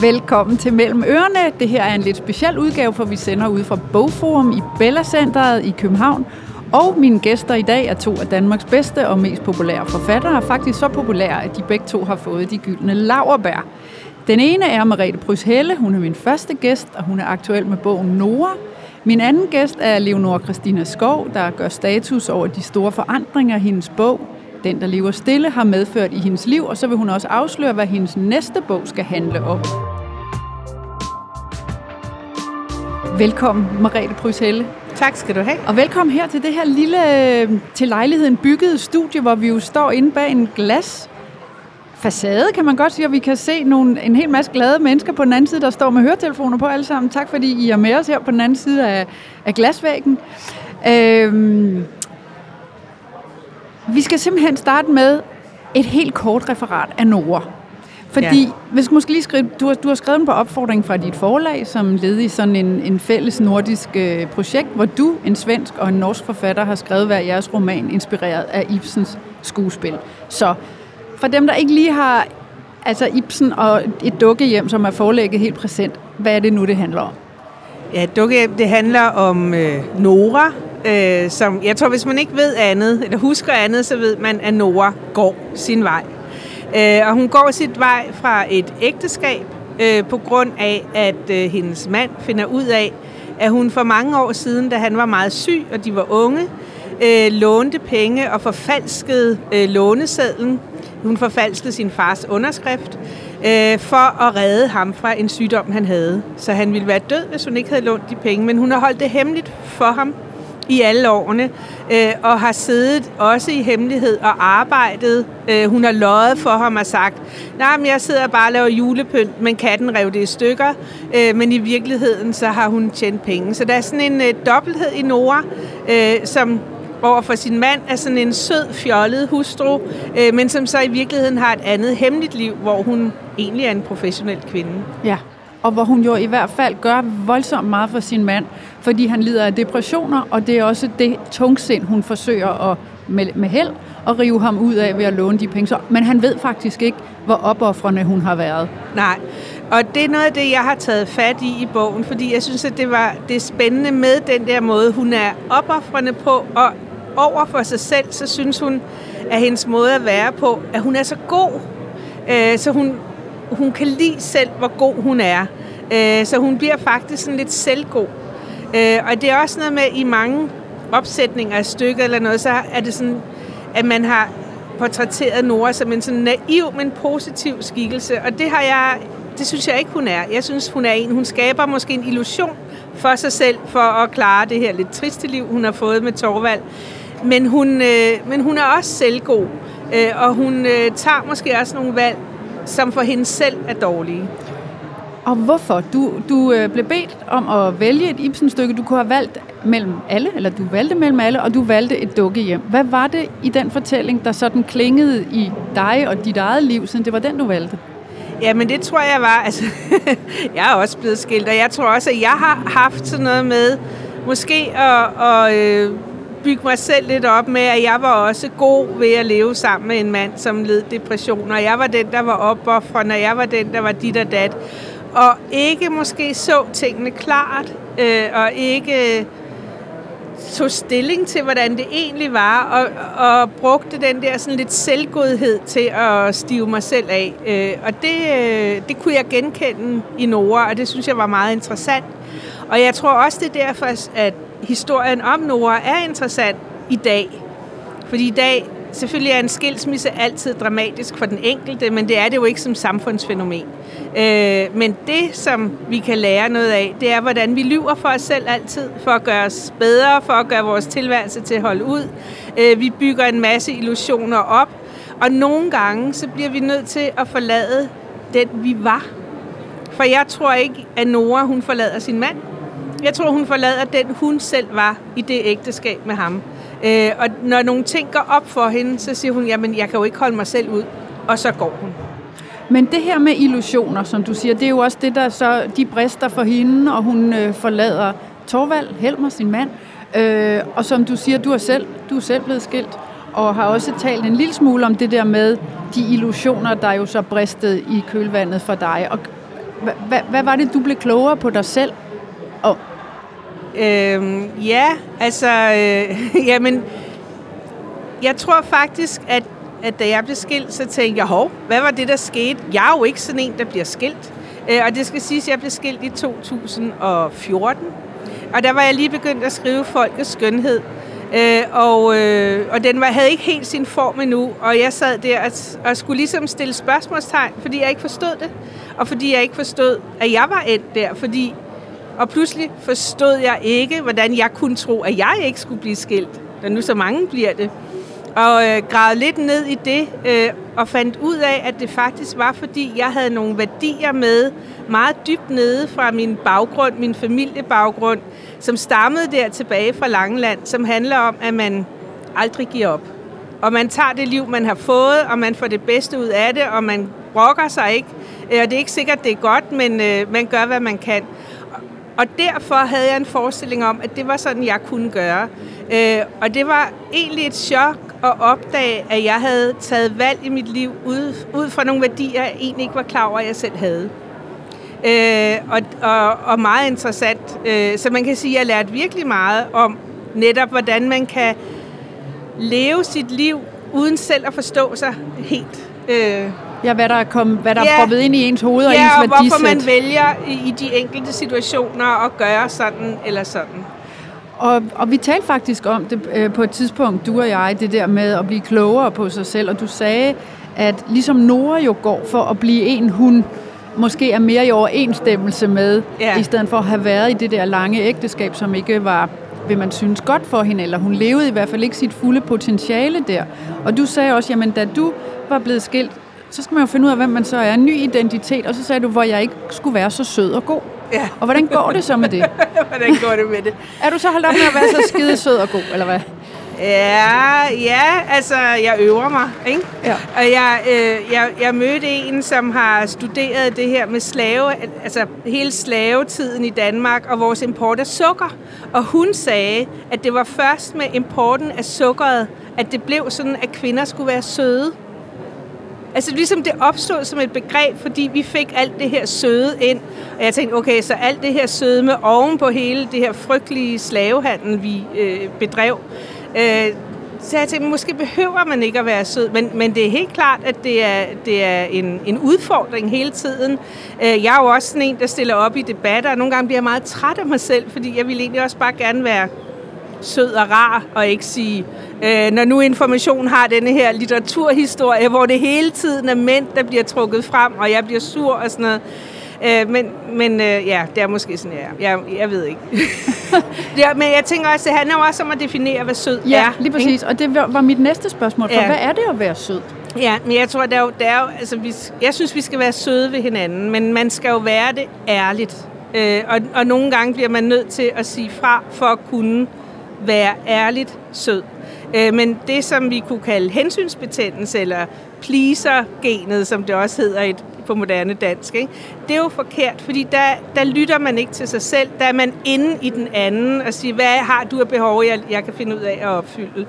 Velkommen til Mellem Ørerne. Det her er en lidt speciel udgave, for vi sender ud fra Bogforum i Bella Centeret i København. Og mine gæster i dag er to af Danmarks bedste og mest populære forfattere, faktisk så populære, at de begge to har fået de gyldne laverbær. Den ene er Merete Prys Helle, hun er min første gæst, og hun er aktuel med bogen Nora. Min anden gæst er Leonora Christina Skov, der gør status over de store forandringer, i hendes bog, Den, der lever stille, har medført i hendes liv, og så vil hun også afsløre, hvad hendes næste bog skal handle om. Velkommen, Merete Prys Helle. Tak skal du have. Og velkommen her til det her lille til lejligheden byggede studie, hvor vi jo står inde bag en glas facade, kan man godt sige, og vi kan se nogle, en hel masse glade mennesker på den anden side, der står med høretelefoner på alle sammen. Tak fordi I er med os her på den anden side af, af glasvæggen. Øhm, vi skal simpelthen starte med et helt kort referat af Nora. Fordi, ja. vi skal måske lige skrive, du har, du har skrevet den på opfordring fra dit forlag, som led i sådan en, en fælles nordisk øh, projekt, hvor du, en svensk og en norsk forfatter, har skrevet hver jeres roman, inspireret af Ibsens skuespil. Så for dem, der ikke lige har altså Ibsen og et dukkehjem, som er forlægget helt præsent, hvad er det nu, det handler om? Ja, dukkehjem, det handler om øh, Nora, øh, som jeg tror, hvis man ikke ved andet, eller husker andet, så ved man, at Nora går sin vej. Øh, og hun går sit vej fra et ægteskab øh, på grund af, at øh, hendes mand finder ud af, at hun for mange år siden, da han var meget syg, og de var unge, øh, lånte penge og forfalskede øh, lånesedlen. Hun forfalskede sin fars underskrift øh, for at redde ham fra en sygdom, han havde. Så han ville være død, hvis hun ikke havde lånt de penge. Men hun har holdt det hemmeligt for ham i alle årene, øh, og har siddet også i hemmelighed og arbejdet. Øh, hun har løjet for ham og sagt, nej, men jeg sidder bare og laver julepynt, men katten rev det i stykker. Øh, men i virkeligheden, så har hun tjent penge. Så der er sådan en øh, dobbelthed i Nora, øh, som over for sin mand er sådan en sød, fjollet hustru, øh, men som så i virkeligheden har et andet hemmeligt liv, hvor hun egentlig er en professionel kvinde. Ja, og hvor hun jo i hvert fald gør voldsomt meget for sin mand, fordi han lider af depressioner, og det er også det tungsind, hun forsøger at med, med held at rive ham ud af ved at låne de penge. Så, men han ved faktisk ikke, hvor opoffrende hun har været. Nej, og det er noget af det, jeg har taget fat i i bogen, fordi jeg synes, at det var det er spændende med den der måde, hun er opoffrende på, og over for sig selv, så synes hun, at hendes måde at være på, at hun er så god, øh, så hun, hun kan lide selv, hvor god hun er. Øh, så hun bliver faktisk sådan lidt selvgod. Øh, og det er også noget med, i mange opsætninger af stykker eller noget, så er det sådan, at man har portrætteret Nora som en sådan naiv, men positiv skikkelse. Og det har jeg, det synes jeg ikke, hun er. Jeg synes, hun er en, hun skaber måske en illusion for sig selv, for at klare det her lidt triste liv, hun har fået med Torvald. Men hun, øh, men hun er også selvgod, øh, og hun øh, tager måske også nogle valg, som for hende selv er dårlige. Og hvorfor? Du, du øh, blev bedt om at vælge et Ibsen-stykke. Du kunne have valgt mellem alle, eller du valgte mellem alle, og du valgte et dukkehjem. Hvad var det i den fortælling, der sådan klingede i dig og dit eget liv, siden det var den, du valgte? Ja, men det tror jeg var, altså, jeg er også blevet skilt, og jeg tror også, at jeg har haft sådan noget med, måske at, at øh, bygge mig selv lidt op med, at jeg var også god ved at leve sammen med en mand, som led depression, og jeg var den, der var opoffrende, og jeg var den, der var dit og dat, og ikke måske så tingene klart, øh, og ikke øh, tog stilling til, hvordan det egentlig var, og, og brugte den der sådan lidt selvgodhed til at stive mig selv af. Øh, og det, øh, det kunne jeg genkende i Nora, og det synes jeg var meget interessant. Og jeg tror også, det er derfor, at historien om Nora er interessant i dag. Fordi i dag, selvfølgelig er en skilsmisse altid dramatisk for den enkelte, men det er det jo ikke som samfundsfænomen. Øh, men det, som vi kan lære noget af, det er, hvordan vi lyver for os selv altid, for at gøre os bedre, for at gøre vores tilværelse til at holde ud. Øh, vi bygger en masse illusioner op, og nogle gange, så bliver vi nødt til at forlade den, vi var. For jeg tror ikke, at Nora, hun forlader sin mand. Jeg tror, hun forlader den, hun selv var i det ægteskab med ham. Øh, og når nogle ting går op for hende, så siger hun, jamen jeg kan jo ikke holde mig selv ud. Og så går hun. Men det her med illusioner, som du siger, det er jo også det, der så, de brister for hende, og hun øh, forlader Torvald, Helmer, sin mand. Øh, og som du siger, du er selv, du er selv blevet skilt, og har også talt en lille smule om det der med de illusioner, der jo så bristede i kølvandet for dig. Og Hvad, hvad var det, du blev klogere på dig selv? Og... Øhm, ja, altså, øh, jamen, jeg tror faktisk, at, at da jeg blev skilt, så tænkte jeg, hov, hvad var det, der skete? Jeg er jo ikke sådan en, der bliver skilt. Øh, og det skal siges, at jeg blev skilt i 2014. Og der var jeg lige begyndt at skrive Folkets Skønhed. Øh, og, øh, og den var, havde ikke helt sin form endnu, og jeg sad der og, og skulle ligesom stille spørgsmålstegn, fordi jeg ikke forstod det, og fordi jeg ikke forstod, at jeg var endt der, fordi, og pludselig forstod jeg ikke, hvordan jeg kunne tro, at jeg ikke skulle blive skilt, da nu så mange bliver det. Og øh, gravede lidt ned i det, øh, og fandt ud af, at det faktisk var, fordi jeg havde nogle værdier med meget dybt nede fra min baggrund, min familiebaggrund, som stammede der tilbage fra Langeland, som handler om, at man aldrig giver op. Og man tager det liv, man har fået, og man får det bedste ud af det, og man brokker sig ikke. Øh, og det er ikke sikkert, det er godt, men øh, man gør, hvad man kan. Og derfor havde jeg en forestilling om, at det var sådan, jeg kunne gøre. Øh, og det var egentlig et chok at opdage, at jeg havde taget valg i mit liv ud, ud fra nogle værdier, jeg egentlig ikke var klar over, at jeg selv havde. Øh, og, og, og meget interessant. Øh, så man kan sige, at jeg lærte virkelig meget om netop, hvordan man kan leve sit liv uden selv at forstå sig helt. Øh, ja, hvad der er, kommet, hvad der ja, er proppet ind i ens hoved og ja, ens værdisæt. Ja, hvorfor man vælger i, i de enkelte situationer at gøre sådan eller sådan. Og, og vi talte faktisk om det øh, på et tidspunkt, du og jeg, det der med at blive klogere på sig selv, og du sagde, at ligesom Nora jo går for at blive en, hun måske er mere i overensstemmelse med, ja. i stedet for at have været i det der lange ægteskab, som ikke var vil man synes godt for hende, eller hun levede i hvert fald ikke sit fulde potentiale der. Og du sagde også, jamen da du var blevet skilt, så skal man jo finde ud af, hvem man så er. En ny identitet, og så sagde du, hvor jeg ikke skulle være så sød og god. Ja. Og hvordan går det så med det? hvordan går det med det? er du så holdt op med at være så skide sød og god, eller hvad? Ja, ja, altså jeg øver mig, ikke? Ja. Og jeg, øh, jeg, jeg mødte en, som har studeret det her med slave, altså hele slavetiden i Danmark og vores import af sukker. Og hun sagde, at det var først med importen af sukkeret, at det blev sådan, at kvinder skulle være søde. Altså ligesom det opstod som et begreb, fordi vi fik alt det her søde ind. Og jeg tænkte, okay, så alt det her søde med oven på hele det her frygtelige slavehandel, vi øh, bedrev. Øh, så jeg tænkte, måske behøver man ikke at være sød, men, men det er helt klart, at det er, det er en, en udfordring hele tiden. Øh, jeg er jo også sådan en, der stiller op i debatter, og nogle gange bliver jeg meget træt af mig selv, fordi jeg vil egentlig også bare gerne være sød og rar, og ikke sige, øh, når nu information har denne her litteraturhistorie, hvor det hele tiden er mænd, der bliver trukket frem, og jeg bliver sur og sådan noget. Øh, men men øh, ja, det er måske sådan, jeg Jeg, jeg ved ikke. ja, men jeg tænker også, det handler også om at definere, hvad sød ja, er. Ja, lige præcis. Ikke? Og det var mit næste spørgsmål. For ja. hvad er det at være sød? Ja, men jeg tror, det er jo, det er jo altså, vi, jeg synes, vi skal være søde ved hinanden, men man skal jo være det ærligt. Øh, og, og nogle gange bliver man nødt til at sige fra, for at kunne være ærligt sød. Øh, men det, som vi kunne kalde hensynsbetændelse, eller pleaser-genet, som det også hedder et, på moderne dansk, ikke? det er jo forkert, fordi der, der lytter man ikke til sig selv. Der er man inde i den anden og siger, hvad har du af behov, jeg, jeg kan finde ud af at opfylde.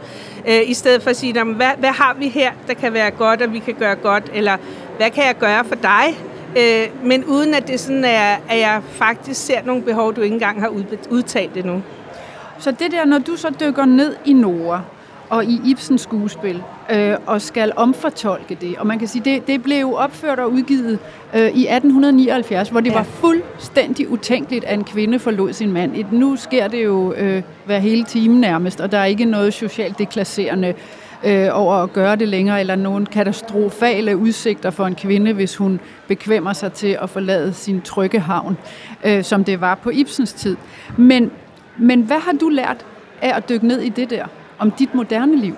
Øh, I stedet for at sige, hvad, hvad har vi her, der kan være godt, og vi kan gøre godt, eller hvad kan jeg gøre for dig? Øh, men uden at det sådan er, at jeg faktisk ser nogle behov, du ikke engang har udtalt endnu. Så det der, når du så dykker ned i Nora, og i Ibsens skuespil, øh, og skal omfortolke det. Og man kan sige, det, det blev opført og udgivet øh, i 1879, hvor det ja. var fuldstændig utænkeligt, at en kvinde forlod sin mand. Et, nu sker det jo øh, hver hele time nærmest, og der er ikke noget socialt deklasserende øh, over at gøre det længere, eller nogen katastrofale udsigter for en kvinde, hvis hun bekvemmer sig til at forlade sin trygge havn, øh, som det var på Ibsens tid. Men, men hvad har du lært af at dykke ned i det der? om dit moderne liv.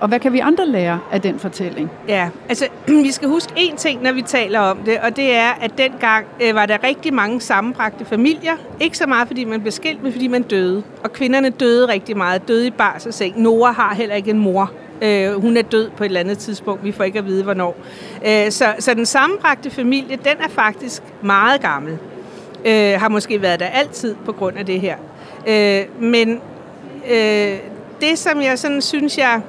Og hvad kan vi andre lære af den fortælling? Ja, altså vi skal huske én ting, når vi taler om det, og det er, at dengang øh, var der rigtig mange sammenbragte familier. Ikke så meget, fordi man blev skilt, men fordi man døde. Og kvinderne døde rigtig meget, døde i barselseng. Nora har heller ikke en mor. Øh, hun er død på et eller andet tidspunkt, vi får ikke at vide, hvornår. Øh, så, så den sammenbragte familie, den er faktisk meget gammel. Øh, har måske været der altid på grund af det her. Øh, men øh, det, som jeg sådan synes, jeg,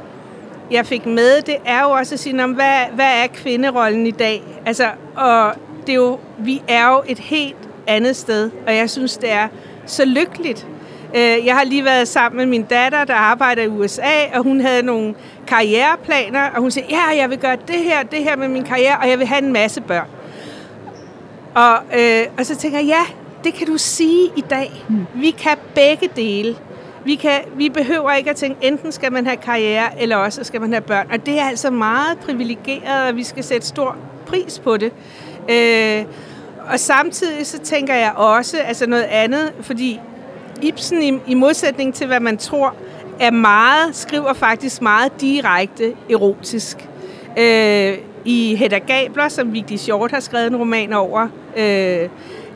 jeg fik med, det er jo også at sige, om, hvad, hvad er kvinderollen i dag? Altså, og det er jo, vi er jo et helt andet sted, og jeg synes, det er så lykkeligt. Øh, jeg har lige været sammen med min datter, der arbejder i USA, og hun havde nogle karriereplaner, og hun siger, ja, jeg vil gøre det her, det her med min karriere, og jeg vil have en masse børn. Og, øh, og så tænker jeg, ja, det kan du sige i dag. Mm. Vi kan begge dele. Vi, kan, vi behøver ikke at tænke, enten skal man have karriere, eller også skal man have børn. Og det er altså meget privilegeret, og vi skal sætte stor pris på det. Øh, og samtidig så tænker jeg også altså noget andet, fordi Ibsen i, i modsætning til, hvad man tror, er meget, skriver faktisk meget direkte erotisk. Øh, I Hedda Gabler, som Vigdi Short har skrevet en roman over, øh,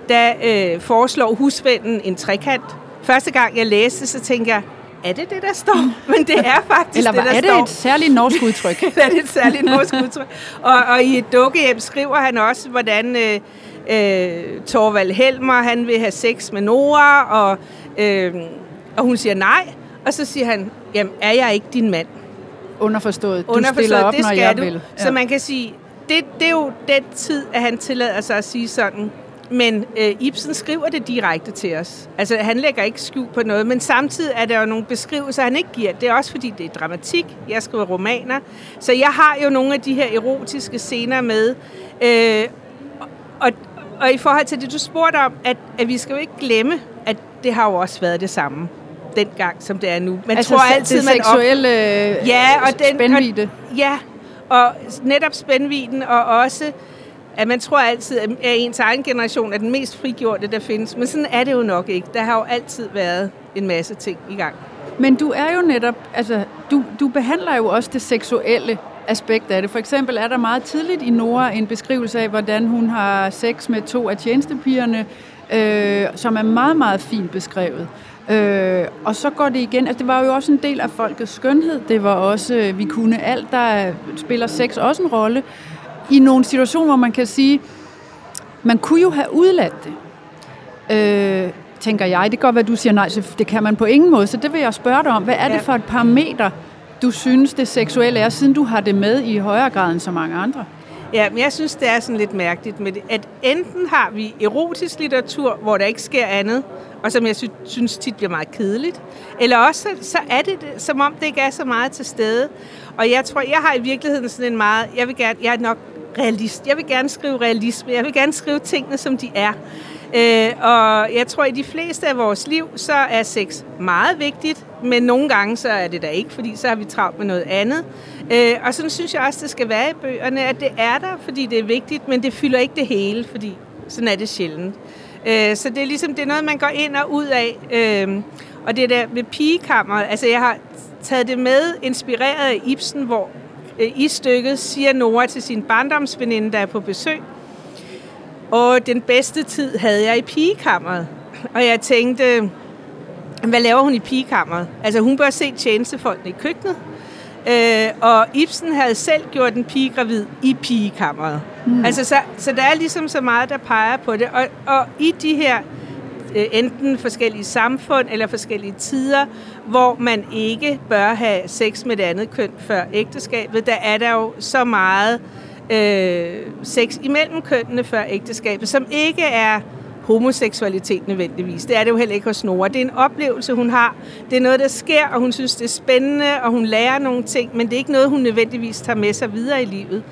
der øh, foreslår husvennen en trekant. Første gang jeg læste, så tænker jeg, er det det, der står? Men det er faktisk Eller, det, der er det står. et særligt norsk udtryk? Eller er det et særligt norsk udtryk? Og, og i et dukkehjem skriver han også, hvordan øh, øh, Torvald Helmer, han vil have sex med Nora, og, øh, og hun siger nej. Og så siger han, jamen er jeg ikke din mand? Underforstået. Du Underforstået, stiller op, det når skal jeg du. vil. Så man kan sige, det, det er jo den tid, at han tillader sig at sige sådan. Men øh, Ibsen skriver det direkte til os. Altså, han lægger ikke skjul på noget, men samtidig er der jo nogle beskrivelser, han ikke giver. Det er også fordi, det er dramatik. Jeg skriver romaner. Så jeg har jo nogle af de her erotiske scener med. Øh, og, og i forhold til det, du spurgte om, at, at vi skal jo ikke glemme, at det har jo også været det samme dengang, som det er nu. Man altså, tror altid, det man op- seksuelle Ja, og den- spændvidde. Ja, og netop spændviden, og også, at man tror altid, at ens egen generation er den mest frigjorte, der findes. Men sådan er det jo nok ikke. Der har jo altid været en masse ting i gang. Men du er jo netop, altså, du, du behandler jo også det seksuelle aspekt af det. For eksempel er der meget tidligt i Nora en beskrivelse af, hvordan hun har sex med to af tjenestepigerne, øh, som er meget, meget fint beskrevet. Øh, og så går det igen, altså det var jo også en del af folkets skønhed, det var også, øh, vi kunne alt, der spiller sex også en rolle, i nogle situationer, hvor man kan sige, man kunne jo have udladt det. Øh, tænker jeg. Det kan godt være, du siger nej, så det kan man på ingen måde. Så det vil jeg spørge dig om. Hvad er det for et parameter, du synes, det seksuelle er, siden du har det med i højere grad end så mange andre? Ja, men jeg synes, det er sådan lidt mærkeligt med det, at enten har vi erotisk litteratur, hvor der ikke sker andet, og som jeg sy- synes tit bliver meget kedeligt, eller også så er det, det som om det ikke er så meget til stede. Og jeg tror, jeg har i virkeligheden sådan en meget, jeg vil gerne, jeg er nok realist, jeg vil gerne skrive realisme, jeg vil gerne skrive tingene, som de er. Øh, og jeg tror, i de fleste af vores liv, så er sex meget vigtigt, men nogle gange så er det da ikke, fordi så har vi travlt med noget andet. Øh, og sådan synes jeg også, det skal være i bøgerne, at det er der, fordi det er vigtigt, men det fylder ikke det hele, fordi sådan er det sjældent. Øh, så det er ligesom, det er noget, man går ind og ud af. Øh, og det der med pigekammeret, altså jeg har taget det med, inspireret af Ibsen, hvor i stykket siger Nora til sin barndomsveninde, der er på besøg, og den bedste tid havde jeg i pigekammeret. Og jeg tænkte, hvad laver hun i pigekammeret? Altså hun bør se tjenestefolkene i køkkenet. Øh, og Ibsen havde selv gjort en pige gravid i pigekammeret. Mm. Altså, så, så der er ligesom så meget, der peger på det. Og, og i de her øh, Øh, enten forskellige samfund eller forskellige tider, hvor man ikke bør have sex med det andet køn før ægteskabet, der er der jo så meget øh, sex imellem kønnene før ægteskabet, som ikke er homoseksualitet nødvendigvis. Det er det jo heller ikke hos Nora. Det er en oplevelse, hun har. Det er noget, der sker, og hun synes, det er spændende, og hun lærer nogle ting, men det er ikke noget, hun nødvendigvis tager med sig videre i livet.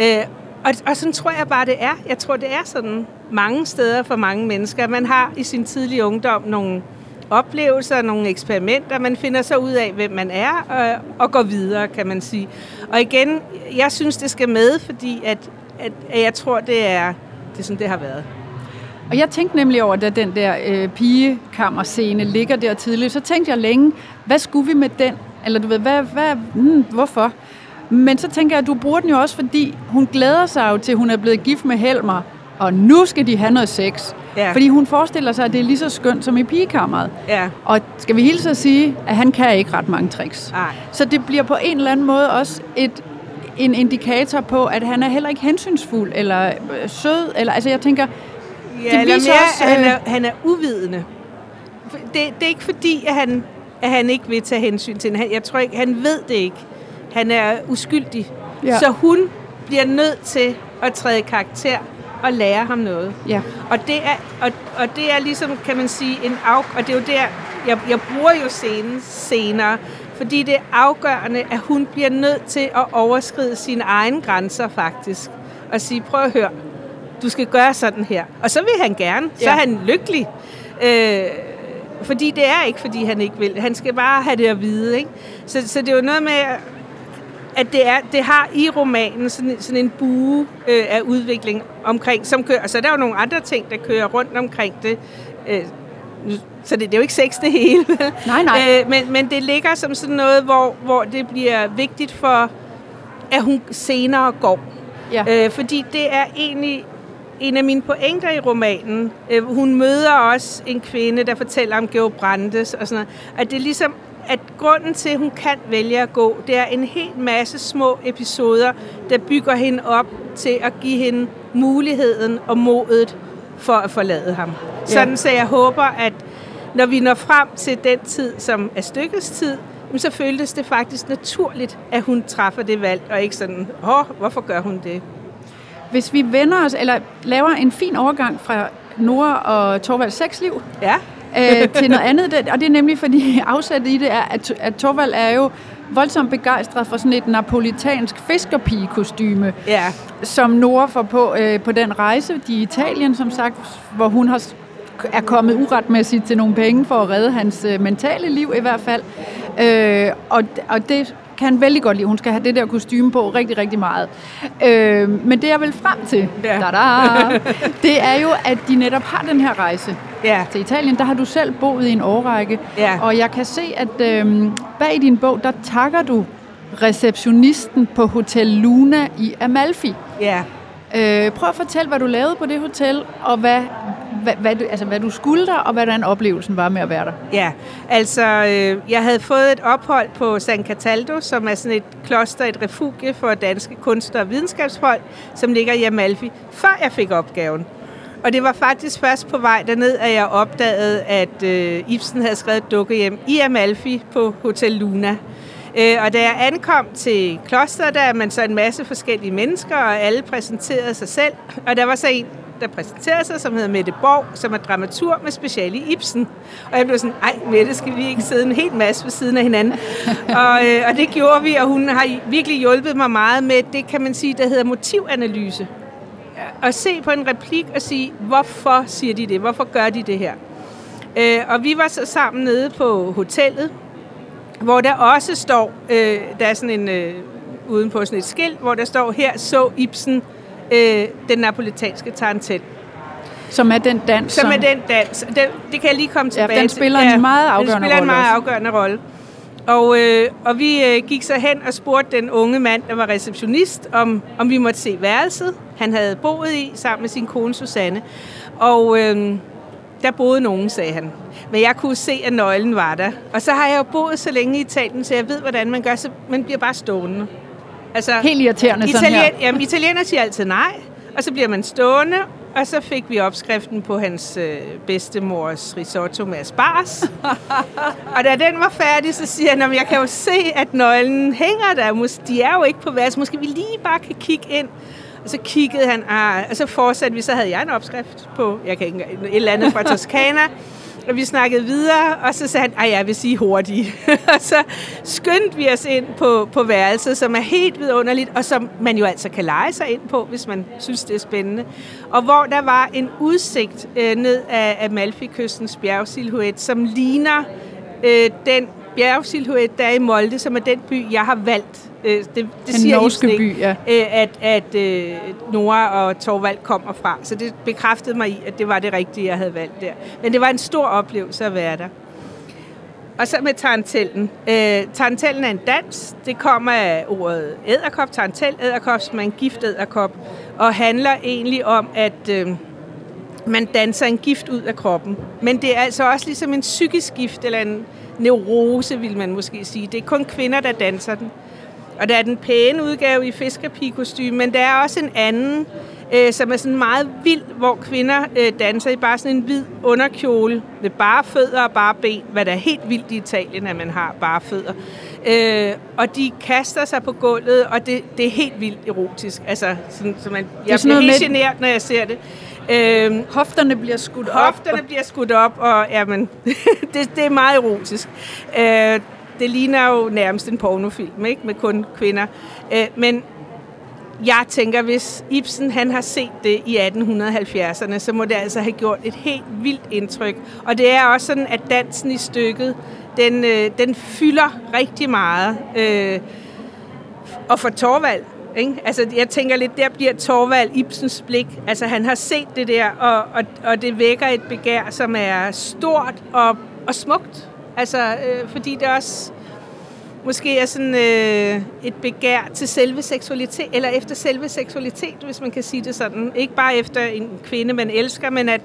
Øh, og, og sådan tror jeg bare, det er. Jeg tror, det er sådan mange steder for mange mennesker. Man har i sin tidlige ungdom nogle oplevelser, nogle eksperimenter. Man finder så ud af, hvem man er, og, og går videre, kan man sige. Og igen, jeg synes, det skal med, fordi at, at, at jeg tror, det er, det er sådan, det har været. Og jeg tænkte nemlig over, da den der øh, pigekammerscene ligger der tidligt, så tænkte jeg længe, hvad skulle vi med den? Eller du ved, hvad, hvad, hmm, hvorfor? Men så tænker jeg, at du bruger den jo også, fordi hun glæder sig jo til, at hun er blevet gift med Helmer, og nu skal de have noget sex. Ja. Fordi hun forestiller sig, at det er lige så skønt som i pigekammeret. Ja. Og skal vi hilse at sige, at han kan ikke ret mange tricks. Nej. Så det bliver på en eller anden måde også et, en indikator på, at han er heller ikke hensynsfuld eller øh, sød. Eller, altså jeg tænker, Ja, Det eller viser mere, også, at han øh, er, han er uvidende. Det, det er ikke fordi, at han, at han ikke vil tage hensyn til hende. Jeg tror ikke, han ved det ikke. Han er uskyldig. Ja. Så hun bliver nødt til at træde karakter at lære ham noget. Ja. Og det er, og, og det er ligesom, kan man sige, en af, og det er jo der, jeg, jeg bruger jo scenen senere, fordi det er afgørende, at hun bliver nødt til at overskride sine egne grænser faktisk. Og sige, prøv at høre, du skal gøre sådan her. Og så vil han gerne, så Ja. er han lykkelig. Øh, fordi det er ikke, fordi han ikke vil. Han skal bare have det at vide. Ikke? Så, så det er jo noget med, at det, er, det har i romanen sådan, sådan en bue øh, af udvikling omkring, som kører, og så er der jo nogle andre ting, der kører rundt omkring det. Øh, så det, det er jo ikke sex det hele. Nej, nej. Øh, men, men det ligger som sådan noget, hvor, hvor det bliver vigtigt for, at hun senere går. Ja. Øh, fordi det er egentlig en af mine pointer i romanen. Øh, hun møder også en kvinde, der fortæller om Georg Brandes og sådan noget. At det ligesom, at grunden til, at hun kan vælge at gå, det er en hel masse små episoder, der bygger hende op til at give hende muligheden og modet for at forlade ham. Ja. Sådan så jeg håber, at når vi når frem til den tid, som er stykkets tid, så føltes det faktisk naturligt, at hun træffer det valg, og ikke sådan, åh, hvorfor gør hun det? Hvis vi vender os, eller laver en fin overgang fra Nora og Torvalds sexliv Ja, øh, til noget andet, det- og det er nemlig fordi afsættet i det er, at, at Torvald er jo voldsomt begejstret for sådan et napolitansk fiskerpigekostyme, ja, som Nora får på øh, på den rejse i Italien, som sagt, hvor hun har, er kommet uretmæssigt til nogle penge for at redde hans øh, mentale liv i hvert fald. Øh, og, og det kan vældig godt lide. Hun skal have det der kostume på rigtig, rigtig meget. Øh, men det jeg vil frem til, Ja. da det er jo, at de netop har den her rejse ja, til Italien. Der har du selv boet i en årrække. Ja. Og jeg kan se, at øh, bag i din bog, der takker du receptionisten på Hotel Luna i Amalfi. ja. Øh, prøv at fortælle, hvad du lavede på det hotel, og hvad, hvad, hvad, du, altså, hvad du skulle der, og hvordan oplevelsen var med at være der. Ja, altså øh, jeg havde fået et ophold på San Cataldo, som er sådan et kloster, et refugie for danske kunstnere og videnskabsfolk, som ligger i Amalfi, før jeg fik opgaven. Og det var faktisk først på vej derned, at jeg opdagede, at øh, Ibsen havde skrevet et dukkehjem i Amalfi på Hotel Luna. Øh, og da jeg ankom til klosteret, der er man så en masse forskellige mennesker, og alle præsenterede sig selv. Og der var så en, der præsenterede sig, som hedder Mette Borg, som er dramaturg med speciale i Ibsen. Og jeg blev sådan, ej Mette, skal vi ikke sidde en hel masse ved siden af hinanden? og, øh, og det gjorde vi, og hun har virkelig hjulpet mig meget med det, kan man sige, der hedder motivanalyse. At se på en replik og sige, hvorfor siger de det? Hvorfor gør de det her? Øh, og vi var så sammen nede på hotellet, hvor der også står, øh, der er sådan en, øh, uden på sådan et skilt, hvor der står, her så Ibsen øh, den napolitanske tarantel. Som er den dans, Som er den dans. Den, det kan jeg lige komme Ja, tilbage den til. spiller en meget afgørende Den spiller en rolle meget også. afgørende rolle. Og, øh, og vi øh, gik så hen og spurgte den unge mand, der var receptionist, om, om vi måtte se værelset, han havde boet i sammen med sin kone Susanne. Og øh, der boede nogen, sagde han. Men jeg kunne se, at nøglen var der. Og så har jeg jo boet så længe i Italien, så jeg ved, hvordan man gør, så man bliver bare stående. Altså, Helt irriterende sådan her. Italien, jamen, italiener siger altid nej, og så bliver man stående, og så fik vi opskriften på hans øh, bedstemors risotto med asparges. og da den var færdig, så siger han, "Nå, men jeg kan jo se, at nøglen hænger der. De er jo ikke på værelse. Måske vi lige bare kan kigge ind. Og så kiggede han, ah, og så fortsatte vi, så havde jeg en opskrift på, jeg kan ikke et eller andet fra Toskana. Og vi snakkede videre, og så sagde han, at jeg vil sige hurtigt. og så skyndte vi os ind på, på værelset, som er helt vidunderligt, og som man jo altså kan lege sig ind på, hvis man synes, det er spændende. Og hvor der var en udsigt øh, ned af Amalfi-kystens bjergsilhuet, som ligner øh, den bjergsilhuet, der er i Molde, som er den by, jeg har valgt. Øh, det, det siger norske by, ja. øh, at, at øh, Nora og Torvald kommer fra. Så det bekræftede mig i, at det var det rigtige, jeg havde valgt der. Men det var en stor oplevelse at være der. Og så med tarantellen. Øh, tarantellen er en dans. Det kommer af ordet æderkop, tarantel, æderkop, som er en gift æderkop, og handler egentlig om, at øh, man danser en gift ud af kroppen. Men det er altså også ligesom en psykisk gift, eller en neurose, vil man måske sige. Det er kun kvinder, der danser den. Og der er den pæne udgave i fiskerpigekostyme, men der er også en anden, øh, som er sådan meget vild, hvor kvinder øh, danser i bare sådan en hvid underkjole med bare fødder og bare ben, hvad der er helt vildt i Italien, at man har bare fødder. Øh, og de kaster sig på gulvet, og det, det er helt vildt erotisk. Altså, sådan, så man, jeg bliver helt med... generet, når jeg ser det. Øh, hofterne bliver skudt hofterne op. Hofterne bliver skudt op, og jamen, det, det er meget erotisk. Øh, det ligner jo nærmest en pornofilm, ikke? Med kun kvinder. Øh, men jeg tænker, hvis Ibsen han har set det i 1870'erne, så må det altså have gjort et helt vildt indtryk. Og det er også sådan, at dansen i stykket, den, øh, den fylder rigtig meget. Øh, og for Torvald, ikke? Altså, jeg tænker lidt, der bliver Torvald Ibsens blik. Altså, han har set det der, og, og, og det vækker et begær, som er stort og, og smukt. Altså, øh, fordi det også måske er sådan øh, et begær til selve seksualitet, eller efter selve seksualitet, hvis man kan sige det sådan. Ikke bare efter en kvinde, man elsker, men at,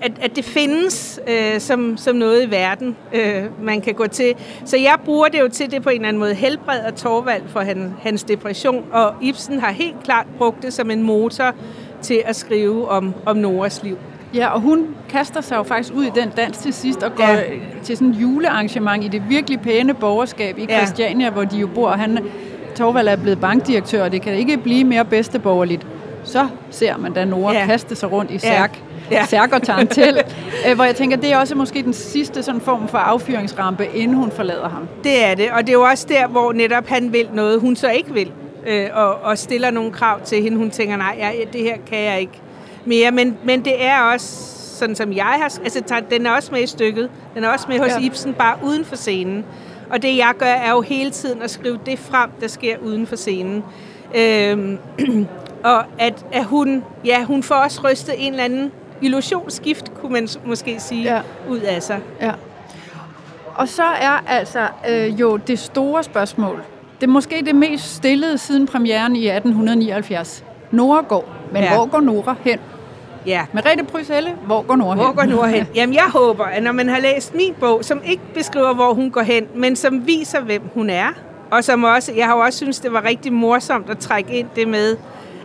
at, at det findes øh, som, som noget i verden, øh, man kan gå til. Så jeg bruger det jo til det på en eller anden måde Helbred og Torvald for han, hans depression, og Ibsen har helt klart brugt det som en motor til at skrive om, om Noras liv. Ja, og hun kaster sig jo faktisk ud i den dans til sidst og går ja. til sådan et julearrangement i det virkelig pæne borgerskab i Christiania, ja. hvor de jo bor. Han, Torvald er blevet bankdirektør, og det kan ikke blive mere bedsteborgerligt. Så ser man da Nora ja. kaste sig rundt i særk, ja. særk og tarantel, øh, hvor jeg tænker, det er også måske den sidste sådan form for affyringsrampe, inden hun forlader ham. Det er det, og det er jo også der, hvor netop han vil noget, hun så ikke vil, øh, og, og stiller nogle krav til hende. Hun tænker, nej, ja, det her kan jeg ikke mere, men, men det er også sådan som jeg har... Altså, den er også med i stykket. Den er også med hos ja. Ibsen, bare uden for scenen. Og det, jeg gør, er jo hele tiden at skrive det frem, der sker uden for scenen. Øhm, og at, at hun, ja, hun får også rystet en eller anden illusionsskift, kunne man måske sige, ja. ud af sig. Ja. Og så er altså øh, jo det store spørgsmål, det er måske det mest stillede siden premieren i 1879. Nora går, men ja. hvor går Nora hen? Ja. Merete Pryselle, hvor går Nora hen? Hvor går Nora hen? Jamen, jeg håber, at når man har læst min bog, som ikke beskriver, hvor hun går hen, men som viser, hvem hun er, og som også, jeg har også synes, det var rigtig morsomt at trække ind det med,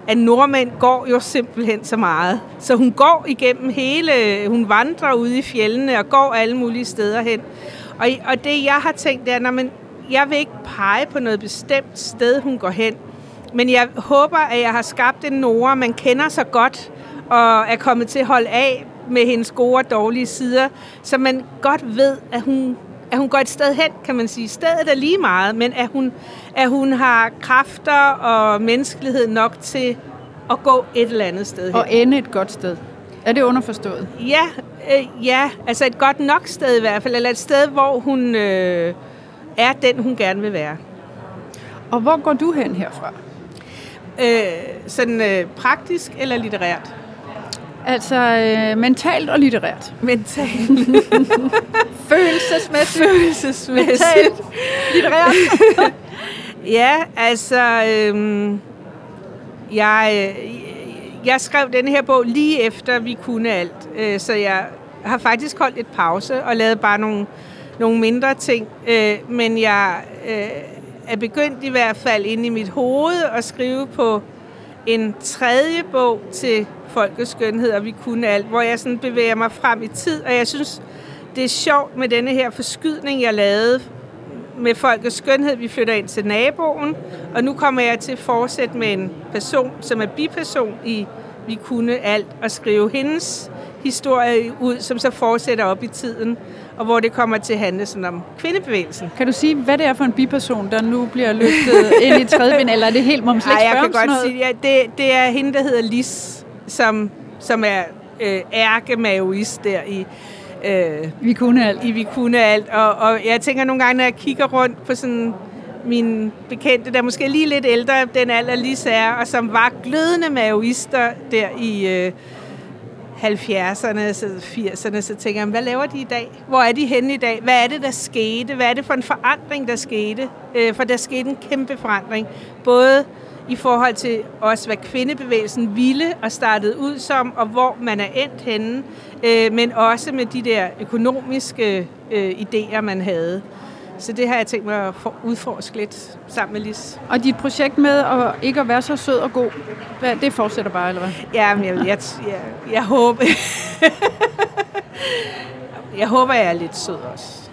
at nordmænd går jo simpelthen så meget. Så hun går igennem hele, hun vandrer ude i fjellene og går alle mulige steder hen. Og, og det jeg har tænkt, det er, når man, jeg vil ikke pege på noget bestemt sted, hun går hen. Men jeg håber, at jeg har skabt en Nora, man kender så godt, og er kommet til at holde af med hendes gode og dårlige sider, så man godt ved, at hun, at hun går et sted hen, kan man sige. Stedet er lige meget, men at hun, at hun har kræfter og menneskelighed nok til at gå et eller andet sted hen. Og ende et godt sted. Er det underforstået? Ja, øh, ja, altså et godt nok sted i hvert fald, eller et sted, hvor hun øh, er den, hun gerne vil være. Og hvor går du hen herfra? Øh, sådan øh, praktisk eller litterært? Altså øh, mentalt og litterært. Mentalt. Følelsesmæssigt. Følelsesmæssigt. Mentalt. Litterært. ja, altså... Øh, jeg, jeg skrev den her bog lige efter, vi kunne alt. Øh, så jeg har faktisk holdt et pause og lavet bare nogle, nogle mindre ting. Øh, men jeg øh, er begyndt i hvert fald ind i mit hoved at skrive på en tredje bog til folkets skønhed, og vi kunne alt, hvor jeg sådan bevæger mig frem i tid, og jeg synes, det er sjovt med denne her forskydning, jeg lavede med folkets skønhed. Vi flytter ind til naboen, og nu kommer jeg til at fortsætte med en person, som er biperson i Vi kunne alt, og skrive hendes historie ud, som så fortsætter op i tiden, og hvor det kommer til at handle sådan om kvindebevægelsen. Kan du sige, hvad det er for en biperson, der nu bliver løftet ind i tredje vind, eller er det helt, må man slet ikke jeg kan godt sige, ja, det, det er hende, der hedder Lis, som, som er øh, ærkemaoist der i øh, Vi kunne alt. I Vi kunne alt. Og, og jeg tænker nogle gange, når jeg kigger rundt på sådan min bekendte, der måske lige lidt ældre, den alder lige er, og som var glødende maoister der i øh, 70'erne, 80'erne, så tænker jeg, hvad laver de i dag? Hvor er de henne i dag? Hvad er det, der skete? Hvad er det for en forandring, der skete? Øh, for der skete en kæmpe forandring. Både i forhold til også, hvad kvindebevægelsen ville og startede ud som, og hvor man er endt henne, øh, men også med de der økonomiske øh, idéer, man havde. Så det har jeg tænkt mig at udforske lidt sammen med Lis. Og dit projekt med at ikke at være så sød og god, det fortsætter bare, eller hvad? Ja, men jeg, jeg, jeg, jeg håber... jeg håber, jeg er lidt sød også.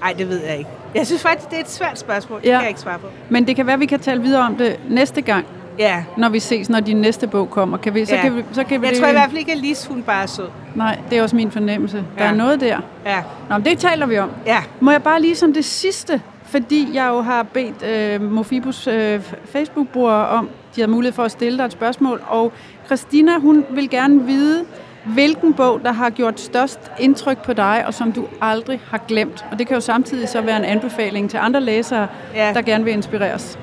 Nej, det ved jeg ikke. Jeg synes faktisk, det er et svært spørgsmål. Det Ja. kan jeg ikke svare på. Men det kan være, at vi kan tale videre om det næste gang, Ja. når vi ses, når din næste bog kommer. Kan vi, så Ja. kan vi, så kan vi Jeg det, tror i hvert fald ikke, at Lis, hun bare er sød. Nej, det er også min fornemmelse. Der Ja. er noget der. Ja. Nå, men det taler vi om. Ja. Må jeg bare lige som det sidste, fordi jeg jo har bedt øh, Mofibus øh, Facebook-brugere om, de har mulighed for at stille dig et spørgsmål, og Christina, hun vil gerne vide, hvilken bog, der har gjort størst indtryk på dig, og som du aldrig har glemt. Og det kan jo samtidig så være en anbefaling til andre læsere, Ja. der gerne vil inspireres.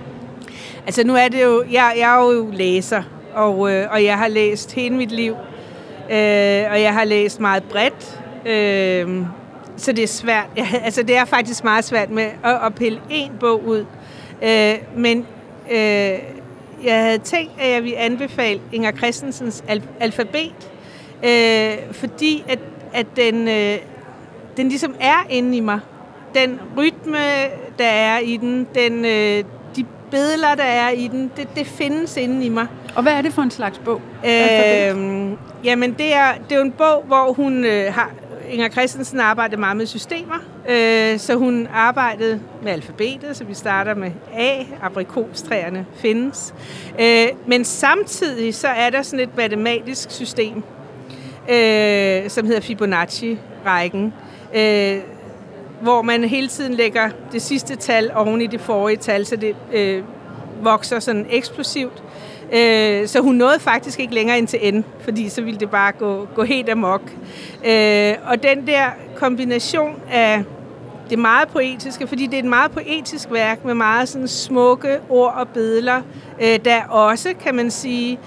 Altså nu er det jo, jeg, jeg er jo læser, og, øh, og jeg har læst hele mit liv, øh, og jeg har læst meget bredt, øh, så det er svært. Jeg, altså det er faktisk meget svært med at, at pille en bog ud, øh, men øh, jeg havde tænkt, at jeg ville anbefale Inger Christensens al- alfabet, øh, fordi at, at den, øh, den ligesom er inde i mig. Den rytme, der er i den, den øh, billeder, der er i den, det, det findes inde i mig. Og hvad er det for en slags bog? Øh, jamen, det er, det er jo en bog, hvor hun øh, har... Inger Christensen arbejdede meget med systemer, øh, så hun arbejdede med alfabetet, så vi starter med A, aprikostræerne findes. Øh, men samtidig så er der sådan et matematisk system, øh, som hedder Fibonacci-rækken, øh, hvor man hele tiden lægger det sidste tal oven i det forrige tal, så det øh, vokser sådan eksplosivt. Øh, så hun nåede faktisk ikke længere ind til N, fordi så ville det bare gå, gå helt amok. Øh, og den der kombination af det meget poetiske, fordi det er et meget poetisk værk med meget sådan smukke ord og billeder, øh, der også, kan man sige,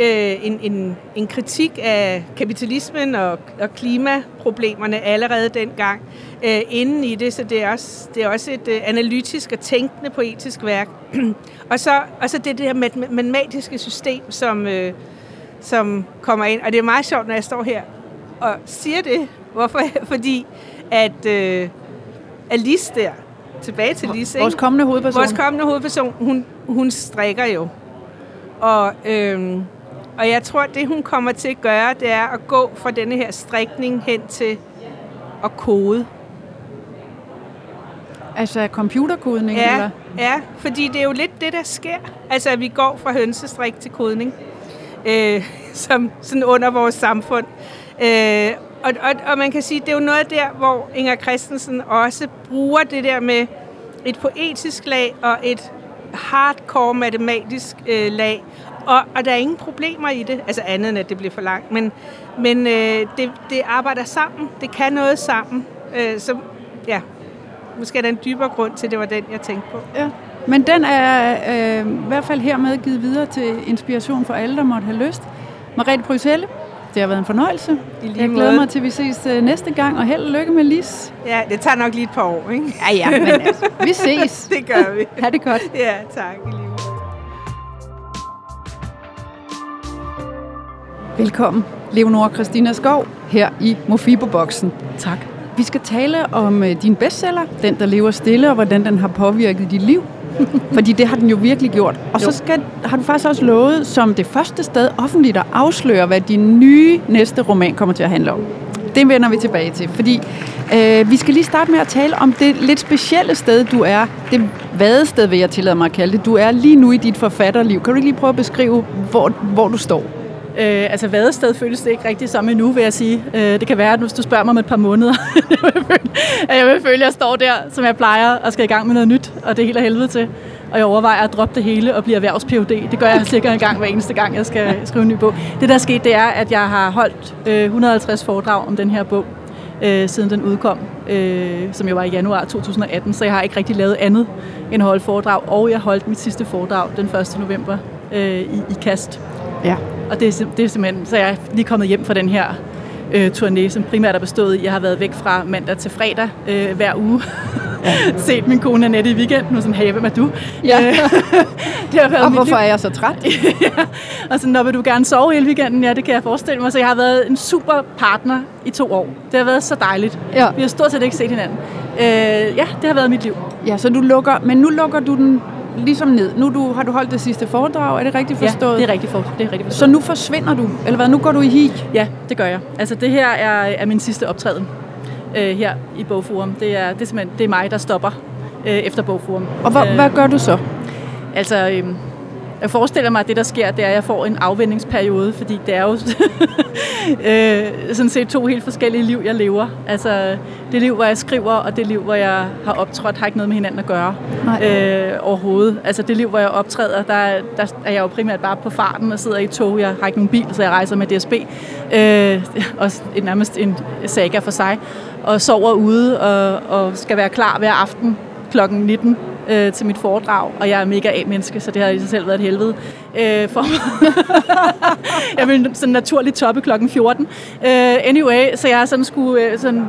øh, en, en, en kritik af kapitalismen og, og klimaproblemerne allerede dengang øh, inden i det, så det er også, det er også et øh, analytisk og tænkende poetisk værk. og, så, og så det der mat- matematiske system, som, øh, som kommer ind. Og det er meget sjovt, når jeg står her og siger det. Hvorfor? Fordi at øh, Alice der, tilbage til Alice, Vores kommende hovedperson. Vores kommende hovedperson, hun, hun strikker jo. Og, øhm, og jeg tror, det hun kommer til at gøre, det er at gå fra denne her strikning hen til at kode. Altså computerkodning? Ja, Eller? ja, fordi det er jo lidt det, der sker. Altså, at vi går fra hønsestrik til kodning, øh, som sådan under vores samfund. Øh, og, og, og man kan sige, det er jo noget der, hvor Inger Christensen også bruger det der med et poetisk lag og et hardcore matematisk øh, lag. Og, og der er ingen problemer i det, altså andet end, at det bliver for langt. Men, men øh, det, det arbejder sammen. Det kan noget sammen. Øh, så ja, måske er der en dybere grund til, at det var den, jeg tænkte på. Ja. Men den er øh, i hvert fald hermed givet videre til inspiration for alle, der måtte have lyst. Merete Brysselle, det har været en fornøjelse. I lige Jeg glæder måde. mig til, at vi ses øh, næste gang, og held og lykke med Lis. Ja, det tager nok lige et par år, ikke? Ja, ja, men altså, vi ses. det gør vi. Ha' det godt. Ja, tak. I lige Velkommen, Leonora Christina Skov, her i Mofibo-boksen. Tak. Vi skal tale om øh, din bestseller, Den, der lever stille, og hvordan den har påvirket dit liv. Fordi det har den jo virkelig gjort. Og så skal, har du faktisk også lovet, som det første sted offentligt, at afsløre, hvad din nye næste roman kommer til at handle om. Det vender vi tilbage til, fordi øh, vi skal lige starte med at tale om det lidt specielle sted, du er. Det vadested, vil jeg tillade mig at kalde det. Du er lige nu i dit forfatterliv. Kan du ikke lige prøve at beskrive, hvor, hvor du står? Øh, altså vadested føles det ikke rigtigt som endnu, vil jeg sige. Øh, det kan være, at hvis du spørger mig om et par måneder, jeg at jeg vil føle, at jeg står der, som jeg plejer, og skal i gang med noget nyt, og det er helt af helvede til. Og jeg overvejer at droppe det hele og blive erhvervs -PhD. Det gør jeg sikkert en gang hver eneste gang, jeg skal skrive en ny bog. Det, der er sket, det er, at jeg har holdt øh, 150 foredrag om den her bog, øh, siden den udkom, øh, som jo var i januar 2018. Så jeg har ikke rigtig lavet andet end at holde foredrag. Og jeg holdt mit sidste foredrag den 1. november øh, i, i Kast. Ja. Og det er, det er simpelthen, så jeg er lige kommet hjem fra den her øh, turné, som primært er bestået i, jeg har været væk fra mandag til fredag øh, hver uge. Set min kone Annette i weekenden, og sådan, hey, hvem er du? Ja. Øh, det har været Og hvorfor liv. er jeg så træt? ja. Og sådan, når vil du gerne sove hele weekenden? Ja, det kan jeg forestille mig. Så jeg har været en super partner i to år. Det har været så dejligt. Ja. Vi har stort set ikke set hinanden. Øh, ja, det har været mit liv. Ja, så du lukker, men nu lukker du den ligesom ned. Nu du, har du holdt det sidste foredrag, er det rigtigt forstået? Ja, det er rigtigt, for, det er rigtigt Så forstået. nu forsvinder du, eller hvad? Nu går du i hi? Ja, det gør jeg. Altså det her er, er min sidste optræden. øh, her i Bogforum. Det er, det er simpelthen det er mig, der stopper øh, efter Bogforum. Og hvad, øh, hvad gør du så? Altså, øh, jeg forestiller mig, at det, der sker, det er, at jeg får en afvendingsperiode, fordi det er jo øh, sådan set to helt forskellige liv, jeg lever. Altså, det liv, hvor jeg skriver, og det liv, hvor jeg har optrådt, har ikke noget med hinanden at gøre øh, overhovedet. Altså, det liv, hvor jeg optræder, der, der er jeg jo primært bare på farten og sidder i tog. Jeg har ikke nogen bil, så jeg rejser med DSB. Øh, også nærmest en saga for sig. Og sover ude og, og skal være klar hver aften klokken 19 øh, til mit foredrag, og jeg er mega A-menneske, så det har i sig selv været et helvede øh, for mig. jeg vil sådan naturligt toppe klokken 14. Øh, anyway, så jeg sådan skulle... Øh, sådan,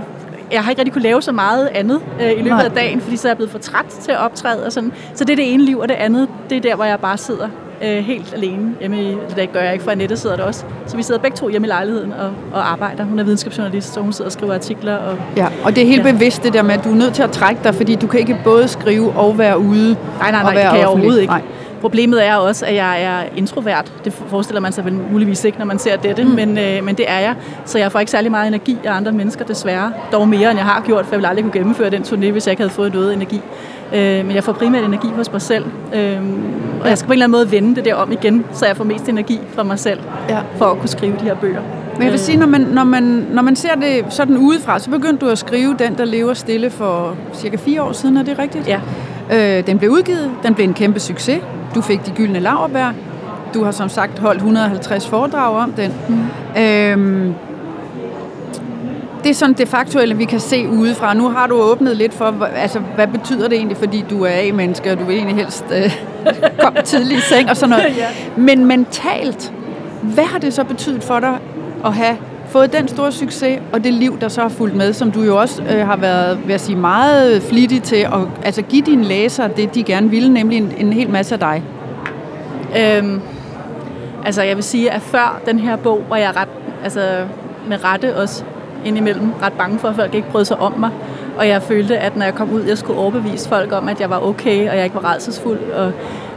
jeg har ikke rigtig kunne lave så meget andet øh, i løbet Nej. af dagen, fordi så er jeg blevet for træt til at optræde og sådan. Så det er det ene liv, og det andet, det er der, hvor jeg bare sidder øh, helt alene hjemme i, det gør jeg ikke, for Annette sidder der også. Så vi sidder begge to hjemme i lejligheden og, og arbejder. Hun er videnskabsjournalist, så hun sidder og skriver artikler. Og, ja, og det er helt ja. bevidst det der med, at du er nødt til at trække dig, fordi du kan ikke både skrive og være ude. Nej, nej, nej, det kan jeg overhovedet ikke. Nej. Problemet er også, at jeg er introvert. Det forestiller man sig vel muligvis ikke, når man ser dette, mm. men, øh, men det er jeg. Så jeg får ikke særlig meget energi af andre mennesker, desværre. Dog mere, end jeg har gjort, for jeg ville aldrig kunne gennemføre den turné, hvis jeg ikke havde fået noget energi. Øh, men jeg får primært energi hos mig selv. Øh, og jeg skal på en eller anden måde vende det der om igen, så jeg får mest energi fra mig selv, ja. for at kunne skrive de her bøger. Men jeg vil sige, når man, når man, når man ser det sådan udefra, så begyndte du at skrive Den, der lever stille for cirka fire år siden, er det rigtigt? Ja. Øh, den blev udgivet, den blev en kæmpe succes. Du fik de gyldne laverbær. Du har som sagt holdt 150 foredrag om den. Mm. Øhm, det er sådan det faktuelle, vi kan se udefra. Nu har du åbnet lidt for, altså, hvad betyder det egentlig, fordi du er A-menneske, og du vil egentlig helst øh, komme tidligt i seng og sådan noget. ja. Men mentalt, hvad har det så betydet for dig at have fået den store succes, og det liv, der så har fulgt med, som du jo også øh, har været, vil jeg sige, meget flittig til at altså, give dine læsere det, de gerne ville, nemlig en, en hel masse af dig? Øhm, altså, jeg vil sige, at før den her bog var jeg ret, altså med rette også indimellem ret bange for, at folk ikke brød sig om mig. Og jeg følte, at når jeg kom ud, jeg skulle overbevise folk om, at jeg var okay, og jeg ikke var redselsfuld. Og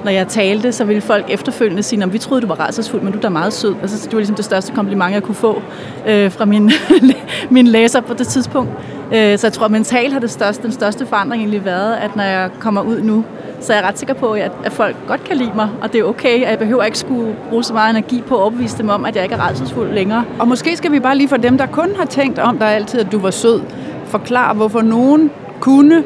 når jeg talte, så ville folk efterfølgende sige, at vi troede, du var redselsfuld, men du er da meget sød. Altså, det var ligesom det største kompliment, jeg kunne få øh, fra min, min læser på det tidspunkt. Øh, så jeg tror, at mentalt har det største, den største forandring egentlig været, at når jeg kommer ud nu, så jeg er ret sikker på, at, at folk godt kan lide mig, og det er okay, at jeg behøver ikke skulle bruge så meget energi på at overbevise dem om, at jeg ikke er redselsfuld længere. Og måske skal vi bare lige for dem, der kun har tænkt om dig altid, at du var sød, forklare, hvorfor nogen kunne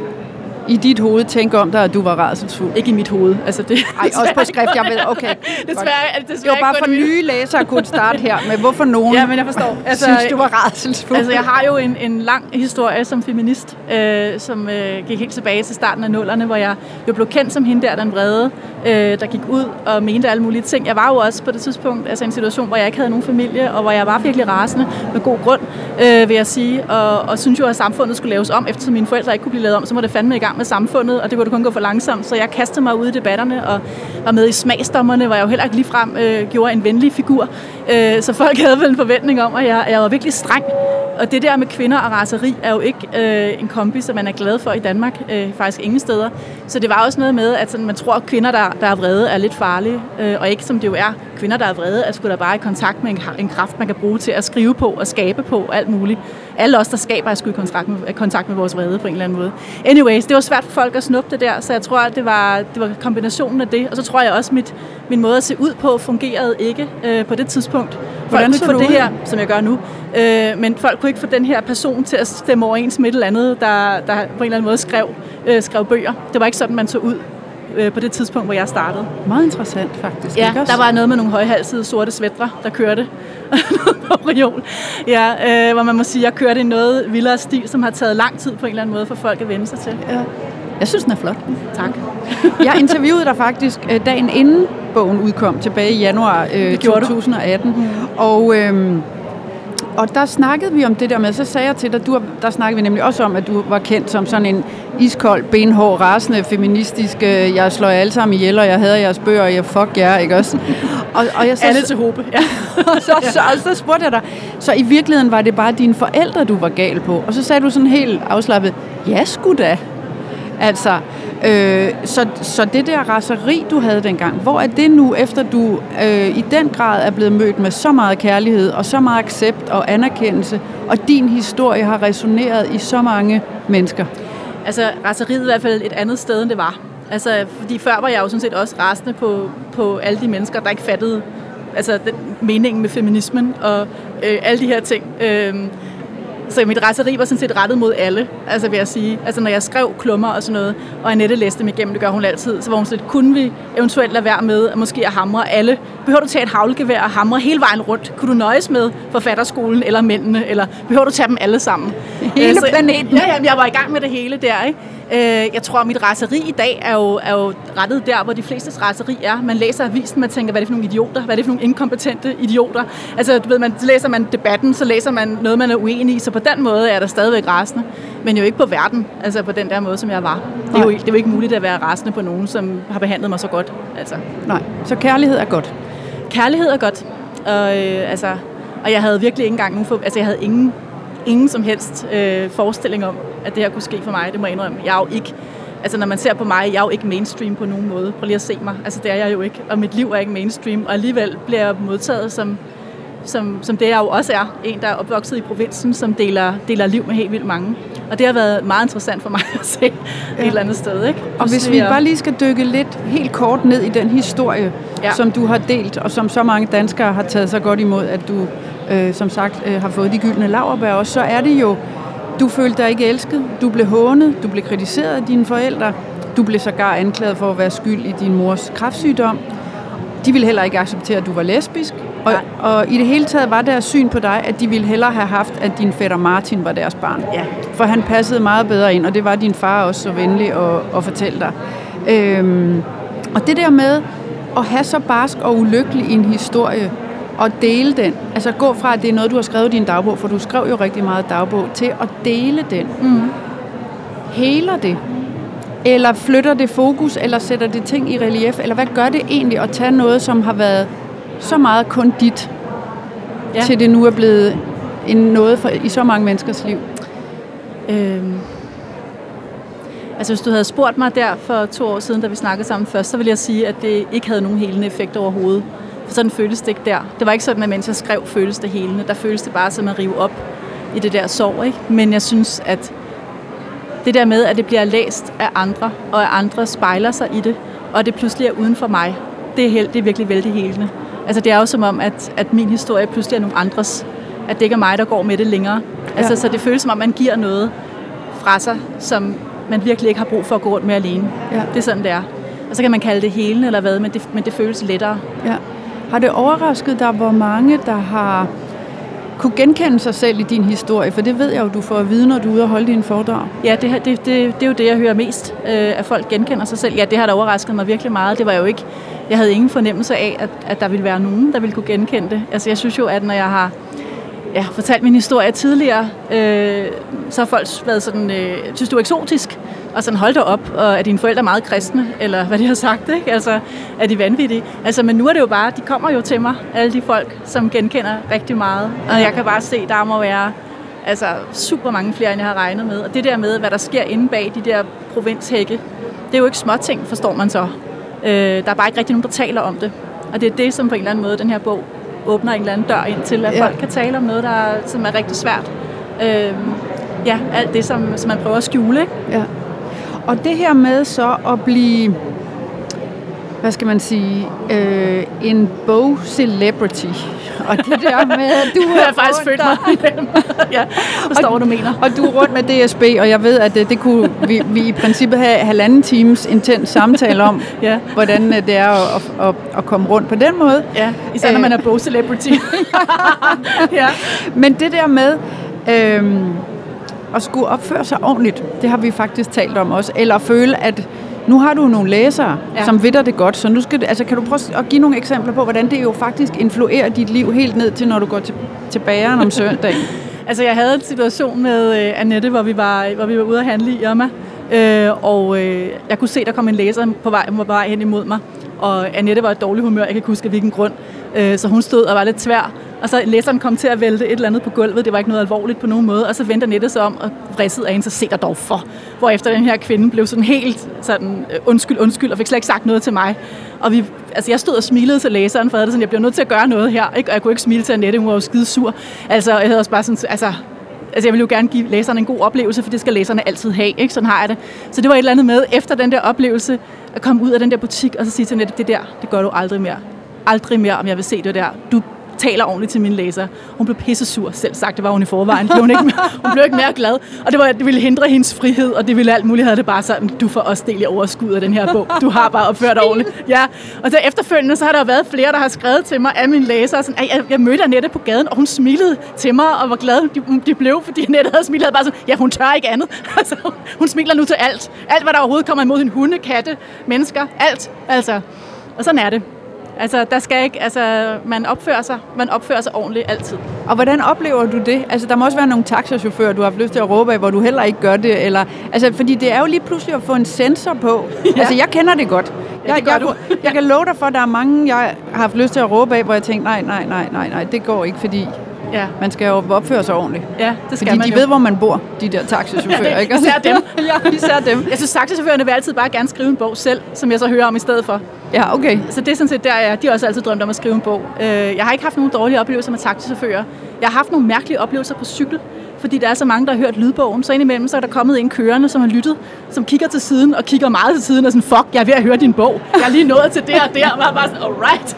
i dit hoved tænke om dig, at du var rædselsfuld? Ikke i mit hoved. Altså det, Ej, også på skrift, jeg ved, okay. desværre, desværre det var bare for nye læsere at kunne starte her med, hvorfor nogen ja, men jeg forstår. Altså, synes, du var rædselsfuld. Altså, jeg har jo en, en lang historie som feminist, øh, som øh, gik helt tilbage til starten af nullerne, hvor jeg jo blev kendt som hende der, den vrede, øh, der gik ud og mente alle mulige ting. Jeg var jo også på det tidspunkt altså en situation, hvor jeg ikke havde nogen familie, og hvor jeg var virkelig rasende med god grund, øh, vil jeg sige, og, og synes jo, at samfundet skulle laves om, eftersom mine forældre ikke kunne blive lavet om, så må det fandme i gang med samfundet, og det kunne kun gå for langsomt. Så jeg kastede mig ud i debatterne og var med i smagsdommerne, hvor jeg jo heller ikke ligefrem øh, gjorde en venlig figur. Øh, så folk havde vel en forventning om, at jeg, jeg var virkelig streng. Og det der med kvinder og raseri er jo ikke øh, en kombi, som man er glad for i Danmark, øh, faktisk ingen steder. Så det var også noget med, at sådan, man tror, at kvinder, der, der er vrede, er lidt farlige, øh, og ikke som det jo er. Kvinder, der er vrede, er sgu da bare i kontakt med en, en kraft, man kan bruge til at skrive på og skabe på alt muligt. Alle os, der skaber, er sgu i kontakt med, kontakt med vores vrede på en eller anden måde. Anyways, det var svært for folk at snuppe det der, så jeg tror, at det var, det var kombinationen af det. Og så tror jeg også, at mit, min måde at se ud på fungerede ikke øh, på det tidspunkt. Folk Hvordan kunne ikke få det her, som jeg gør nu, øh, men folk kunne ikke få den her person til at stemme overens med et eller andet, der, der på en eller anden måde skrev, øh, skrev bøger. Det var ikke sådan, man så ud øh, på det tidspunkt, hvor jeg startede. Meget interessant faktisk. Ja, der var noget med nogle højhalsede sorte svætre, der kørte på reol. Ja, øh, hvor man må sige, at jeg kørte i noget vildere stil, som har taget lang tid på en eller anden måde for folk at vende sig til. Ja. Jeg synes, den er flot. Tak. jeg interviewede dig faktisk øh, dagen inden bogen udkom, tilbage i januar øh, 2018. Mm. Og... Øh, og der snakkede vi om det der med, så sagde jeg til dig, du, der snakkede vi nemlig også om, at du var kendt som sådan en iskold, benhård, rasende, feministisk, øh, jeg slår jer alle sammen ihjel, og jeg hader jeres bøger, og jeg fuck jer, ikke også? Og, og jeg så, alle til håbe, ja. og, så, så, og så spurgte jeg dig, så i virkeligheden var det bare dine forældre, du var gal på. Og så sagde du sådan helt afslappet, ja sgu da. Altså, Øh, så, så det der raseri, du havde dengang, hvor er det nu, efter du øh, i den grad er blevet mødt med så meget kærlighed og så meget accept og anerkendelse, og din historie har resoneret i så mange mennesker? Altså, raseriet er i hvert fald et andet sted, end det var. Altså, fordi før var jeg jo sådan set også rasende på, på alle de mennesker, der ikke fattede altså, den, meningen med feminismen og øh, alle de her ting. Øh, så mit raseri var sådan set rettet mod alle, altså vil jeg sige. Altså når jeg skrev klummer og sådan noget, og Annette læste dem igennem, det gør hun altid, så var hun sådan kunne vi eventuelt lade være med at måske at hamre alle? Behøver du tage et havlgevær og hamre hele vejen rundt? Kunne du nøjes med forfatterskolen eller mændene, eller behøver du tage dem alle sammen? Hele så, planeten? Ja, ja, jeg var i gang med det hele der, ikke? Øh, jeg tror, at mit raseri i dag er jo, er jo rettet der, hvor de fleste raseri er. Man læser avisen, man tænker, hvad er det for nogle idioter? Hvad er det for nogle inkompetente idioter? Altså, du ved, man, så læser man debatten, så læser man noget, man er uenig i. Så på den måde er der stadigvæk rasende. Men jo ikke på verden, altså på den der måde, som jeg var. Det er jo, det er jo ikke muligt at være rasende på nogen, som har behandlet mig så godt. Altså. Nej, så kærlighed er godt? Kærlighed er godt. Og, øh, altså, og jeg havde virkelig ikke engang nogen... For, altså, jeg havde ingen ingen som helst øh, forestilling om, at det her kunne ske for mig. Det må jeg indrømme. Jeg er jo ikke, altså når man ser på mig, jeg er jo ikke mainstream på nogen måde. Prøv lige at se mig. Altså det er jeg jo ikke. Og mit liv er ikke mainstream. Og alligevel bliver jeg modtaget som, som, som det jeg jo også er. En, der er opvokset i provinsen, som deler, deler liv med helt vildt mange. Og det har været meget interessant for mig at se ja. et eller andet sted. Ikke? Og hvis vi bare lige skal dykke lidt helt kort ned i den historie, ja. som du har delt, og som så mange danskere har taget så godt imod, at du øh, som sagt øh, har fået de gyldne laverbær også, så er det jo, du følte dig ikke elsket, du blev hånet, du blev kritiseret af dine forældre, du blev sågar anklaget for at være skyld i din mors kræftsygdom. De ville heller ikke acceptere, at du var lesbisk. Og, og i det hele taget var deres syn på dig, at de ville hellere have haft, at din fætter Martin var deres barn. Ja. For han passede meget bedre ind, og det var din far også så venlig at, at fortælle dig. Øhm, og det der med at have så barsk og ulykkelig en historie, og dele den. Altså gå fra, at det er noget, du har skrevet i din dagbog, for du skrev jo rigtig meget dagbog, til at dele den. Mm. Heler det? Eller flytter det fokus, eller sætter det ting i relief? Eller hvad gør det egentlig at tage noget, som har været så meget kun dit, ja. til det nu er blevet en noget for, i så mange menneskers liv? Øhm. Altså hvis du havde spurgt mig der for to år siden, da vi snakkede sammen først, så ville jeg sige, at det ikke havde nogen helende effekt overhovedet. Sådan føles det ikke der. Det var ikke sådan, at mens jeg skrev, føles det helende. Der føles det bare som at rive op i det der sorg. Ikke? Men jeg synes, at det der med, at det bliver læst af andre, og at andre spejler sig i det, og det pludselig er uden for mig, det er, helt, det er virkelig vældig helende. Altså det er jo som om, at, at min historie pludselig er nogle andres. At det ikke er mig, der går med det længere. Altså, ja. Så det føles som om, man giver noget fra sig, som man virkelig ikke har brug for at gå rundt med alene. Ja. Det er sådan, det er. Og så kan man kalde det helende eller hvad, men det, men det føles lettere. Ja. Har det overrasket dig, hvor mange, der har kunne genkende sig selv i din historie? For det ved jeg jo, du får at vide, når du er ude og holde dine foredrag. Ja, det, det, det, det er jo det, jeg hører mest, øh, at folk genkender sig selv. Ja, det har da overrasket mig virkelig meget. Det var jo ikke, jeg havde ingen fornemmelse af, at, at der ville være nogen, der ville kunne genkende det. Altså, jeg synes jo, at når jeg har ja, fortalt min historie tidligere, øh, så har folk været sådan, øh, synes du er eksotisk? Og sådan, hold dig op, og er dine forældre meget kristne? Eller hvad de har sagt, ikke? Altså, er de vanvittige? Altså, men nu er det jo bare, de kommer jo til mig, alle de folk, som genkender rigtig meget. Og jeg kan bare se, der må være altså, super mange flere, end jeg har regnet med. Og det der med, hvad der sker inde bag de der provinshække, det er jo ikke småting, forstår man så. Øh, der er bare ikke rigtig nogen, der taler om det. Og det er det, som på en eller anden måde den her bog åbner en eller anden dør ind til, at ja. folk kan tale om noget, der er, som er rigtig svært. Øh, ja, alt det, som, som man prøver at skjule. Ikke? Ja. Og det her med så at blive, hvad skal man sige, øh, en bog-celebrity. Og det der med, at du har faktisk født mig. ja, forstår, hvad du mener. Og du er rundt med DSB, og jeg ved, at det, det kunne vi, vi i princippet have halvanden times intens samtale om, ja. hvordan øh, det er at, at, at komme rundt på den måde. Ja, især når man er bog-celebrity. ja. Men det der med... Øh, at skulle opføre sig ordentligt. Det har vi faktisk talt om også. Eller føle, at nu har du nogle læsere, ja. som ved det godt, så nu skal altså, kan du prøve at give nogle eksempler på, hvordan det jo faktisk influerer dit liv helt ned til, når du går til, til bageren om søndagen? altså, jeg havde en situation med uh, Annette, hvor vi, var, hvor vi var ude at handle i Irma, uh, og uh, jeg kunne se, der kom en læser på vej, på vej hen imod mig, og Annette var i dårlig humør, jeg kan ikke huske hvilken grund, Øh, så hun stod og var lidt svær, Og så læseren kom til at vælte et eller andet på gulvet. Det var ikke noget alvorligt på nogen måde. Og så vendte Nette sig om og vridsede af hende, så se dig dog for. Hvor efter den her kvinde blev sådan helt sådan, øh, undskyld, undskyld, og fik slet ikke sagt noget til mig. Og vi, altså jeg stod og smilede til læseren, for jeg, sådan, jeg bliver nødt til at gøre noget her. Ikke? Og jeg kunne ikke smile til Annette, hun var jo skide sur. Altså, jeg havde også bare sådan, altså, altså jeg vil jo gerne give læserne en god oplevelse, for det skal læserne altid have, ikke? Sådan har jeg det. Så det var et eller andet med, efter den der oplevelse, at komme ud af den der butik, og så sige til Annette, det der, det gør du aldrig mere. Aldrig mere, om jeg vil se det der. Du taler ordentligt til mine læsere. Hun blev pisse sur, selv sagt, det var hun i forvejen. Blev hun, ikke mere, hun blev ikke mere glad, og det, var, det ville hindre hendes frihed, og det ville alt muligt have det bare sådan, du får også del i overskud af den her bog. Du har bare opført dig ordentligt. Ja, og så efterfølgende, så har der været flere, der har skrevet til mig af mine læsere, sådan, jeg, jeg mødte Annette på gaden, og hun smilede til mig, og var glad, de, de blev, fordi Annette havde smilet bare sådan, ja, hun tør ikke andet. Altså, hun smiler nu til alt. Alt, hvad der overhovedet kommer imod hende. Hunde, katte, mennesker, alt. Altså, og sådan er det. Altså, der skal ikke, altså, man opfører sig, man opfører sig ordentligt altid. Og hvordan oplever du det? Altså, der må også være nogle taxachauffører, du har haft lyst til at råbe af, hvor du heller ikke gør det, eller, altså, fordi det er jo lige pludselig at få en sensor på. Ja. Altså, jeg kender det godt. Ja, det jeg, jeg, du. jeg kan love dig for, at der er mange, jeg har haft lyst til at råbe af, hvor jeg tænker, nej, nej, nej, nej, nej, det går ikke, fordi Ja. man skal jo opføre sig ordentligt. Ja, det skal Fordi man de jo. ved, hvor man bor, de der taxachauffører, ikke? Især dem. ja, især dem. Jeg synes, taxachaufførerne vil altid bare gerne skrive en bog selv, som jeg så hører om i stedet for. Ja, okay. Så det er sådan set der, jeg, de har også altid drømt om at skrive en bog. Øh, Jeg har ikke haft nogen dårlige oplevelser med taxichauffører. Jeg har haft nogle mærkelige oplevelser på cykel, fordi der er så mange, der har hørt lydbogen. Så indimellem så er der kommet en kørende, som har lyttet, som kigger til siden og kigger meget til siden og sådan, fuck, jeg er ved at høre din bog. Jeg er lige nået til det og der, og var bare sådan, alright.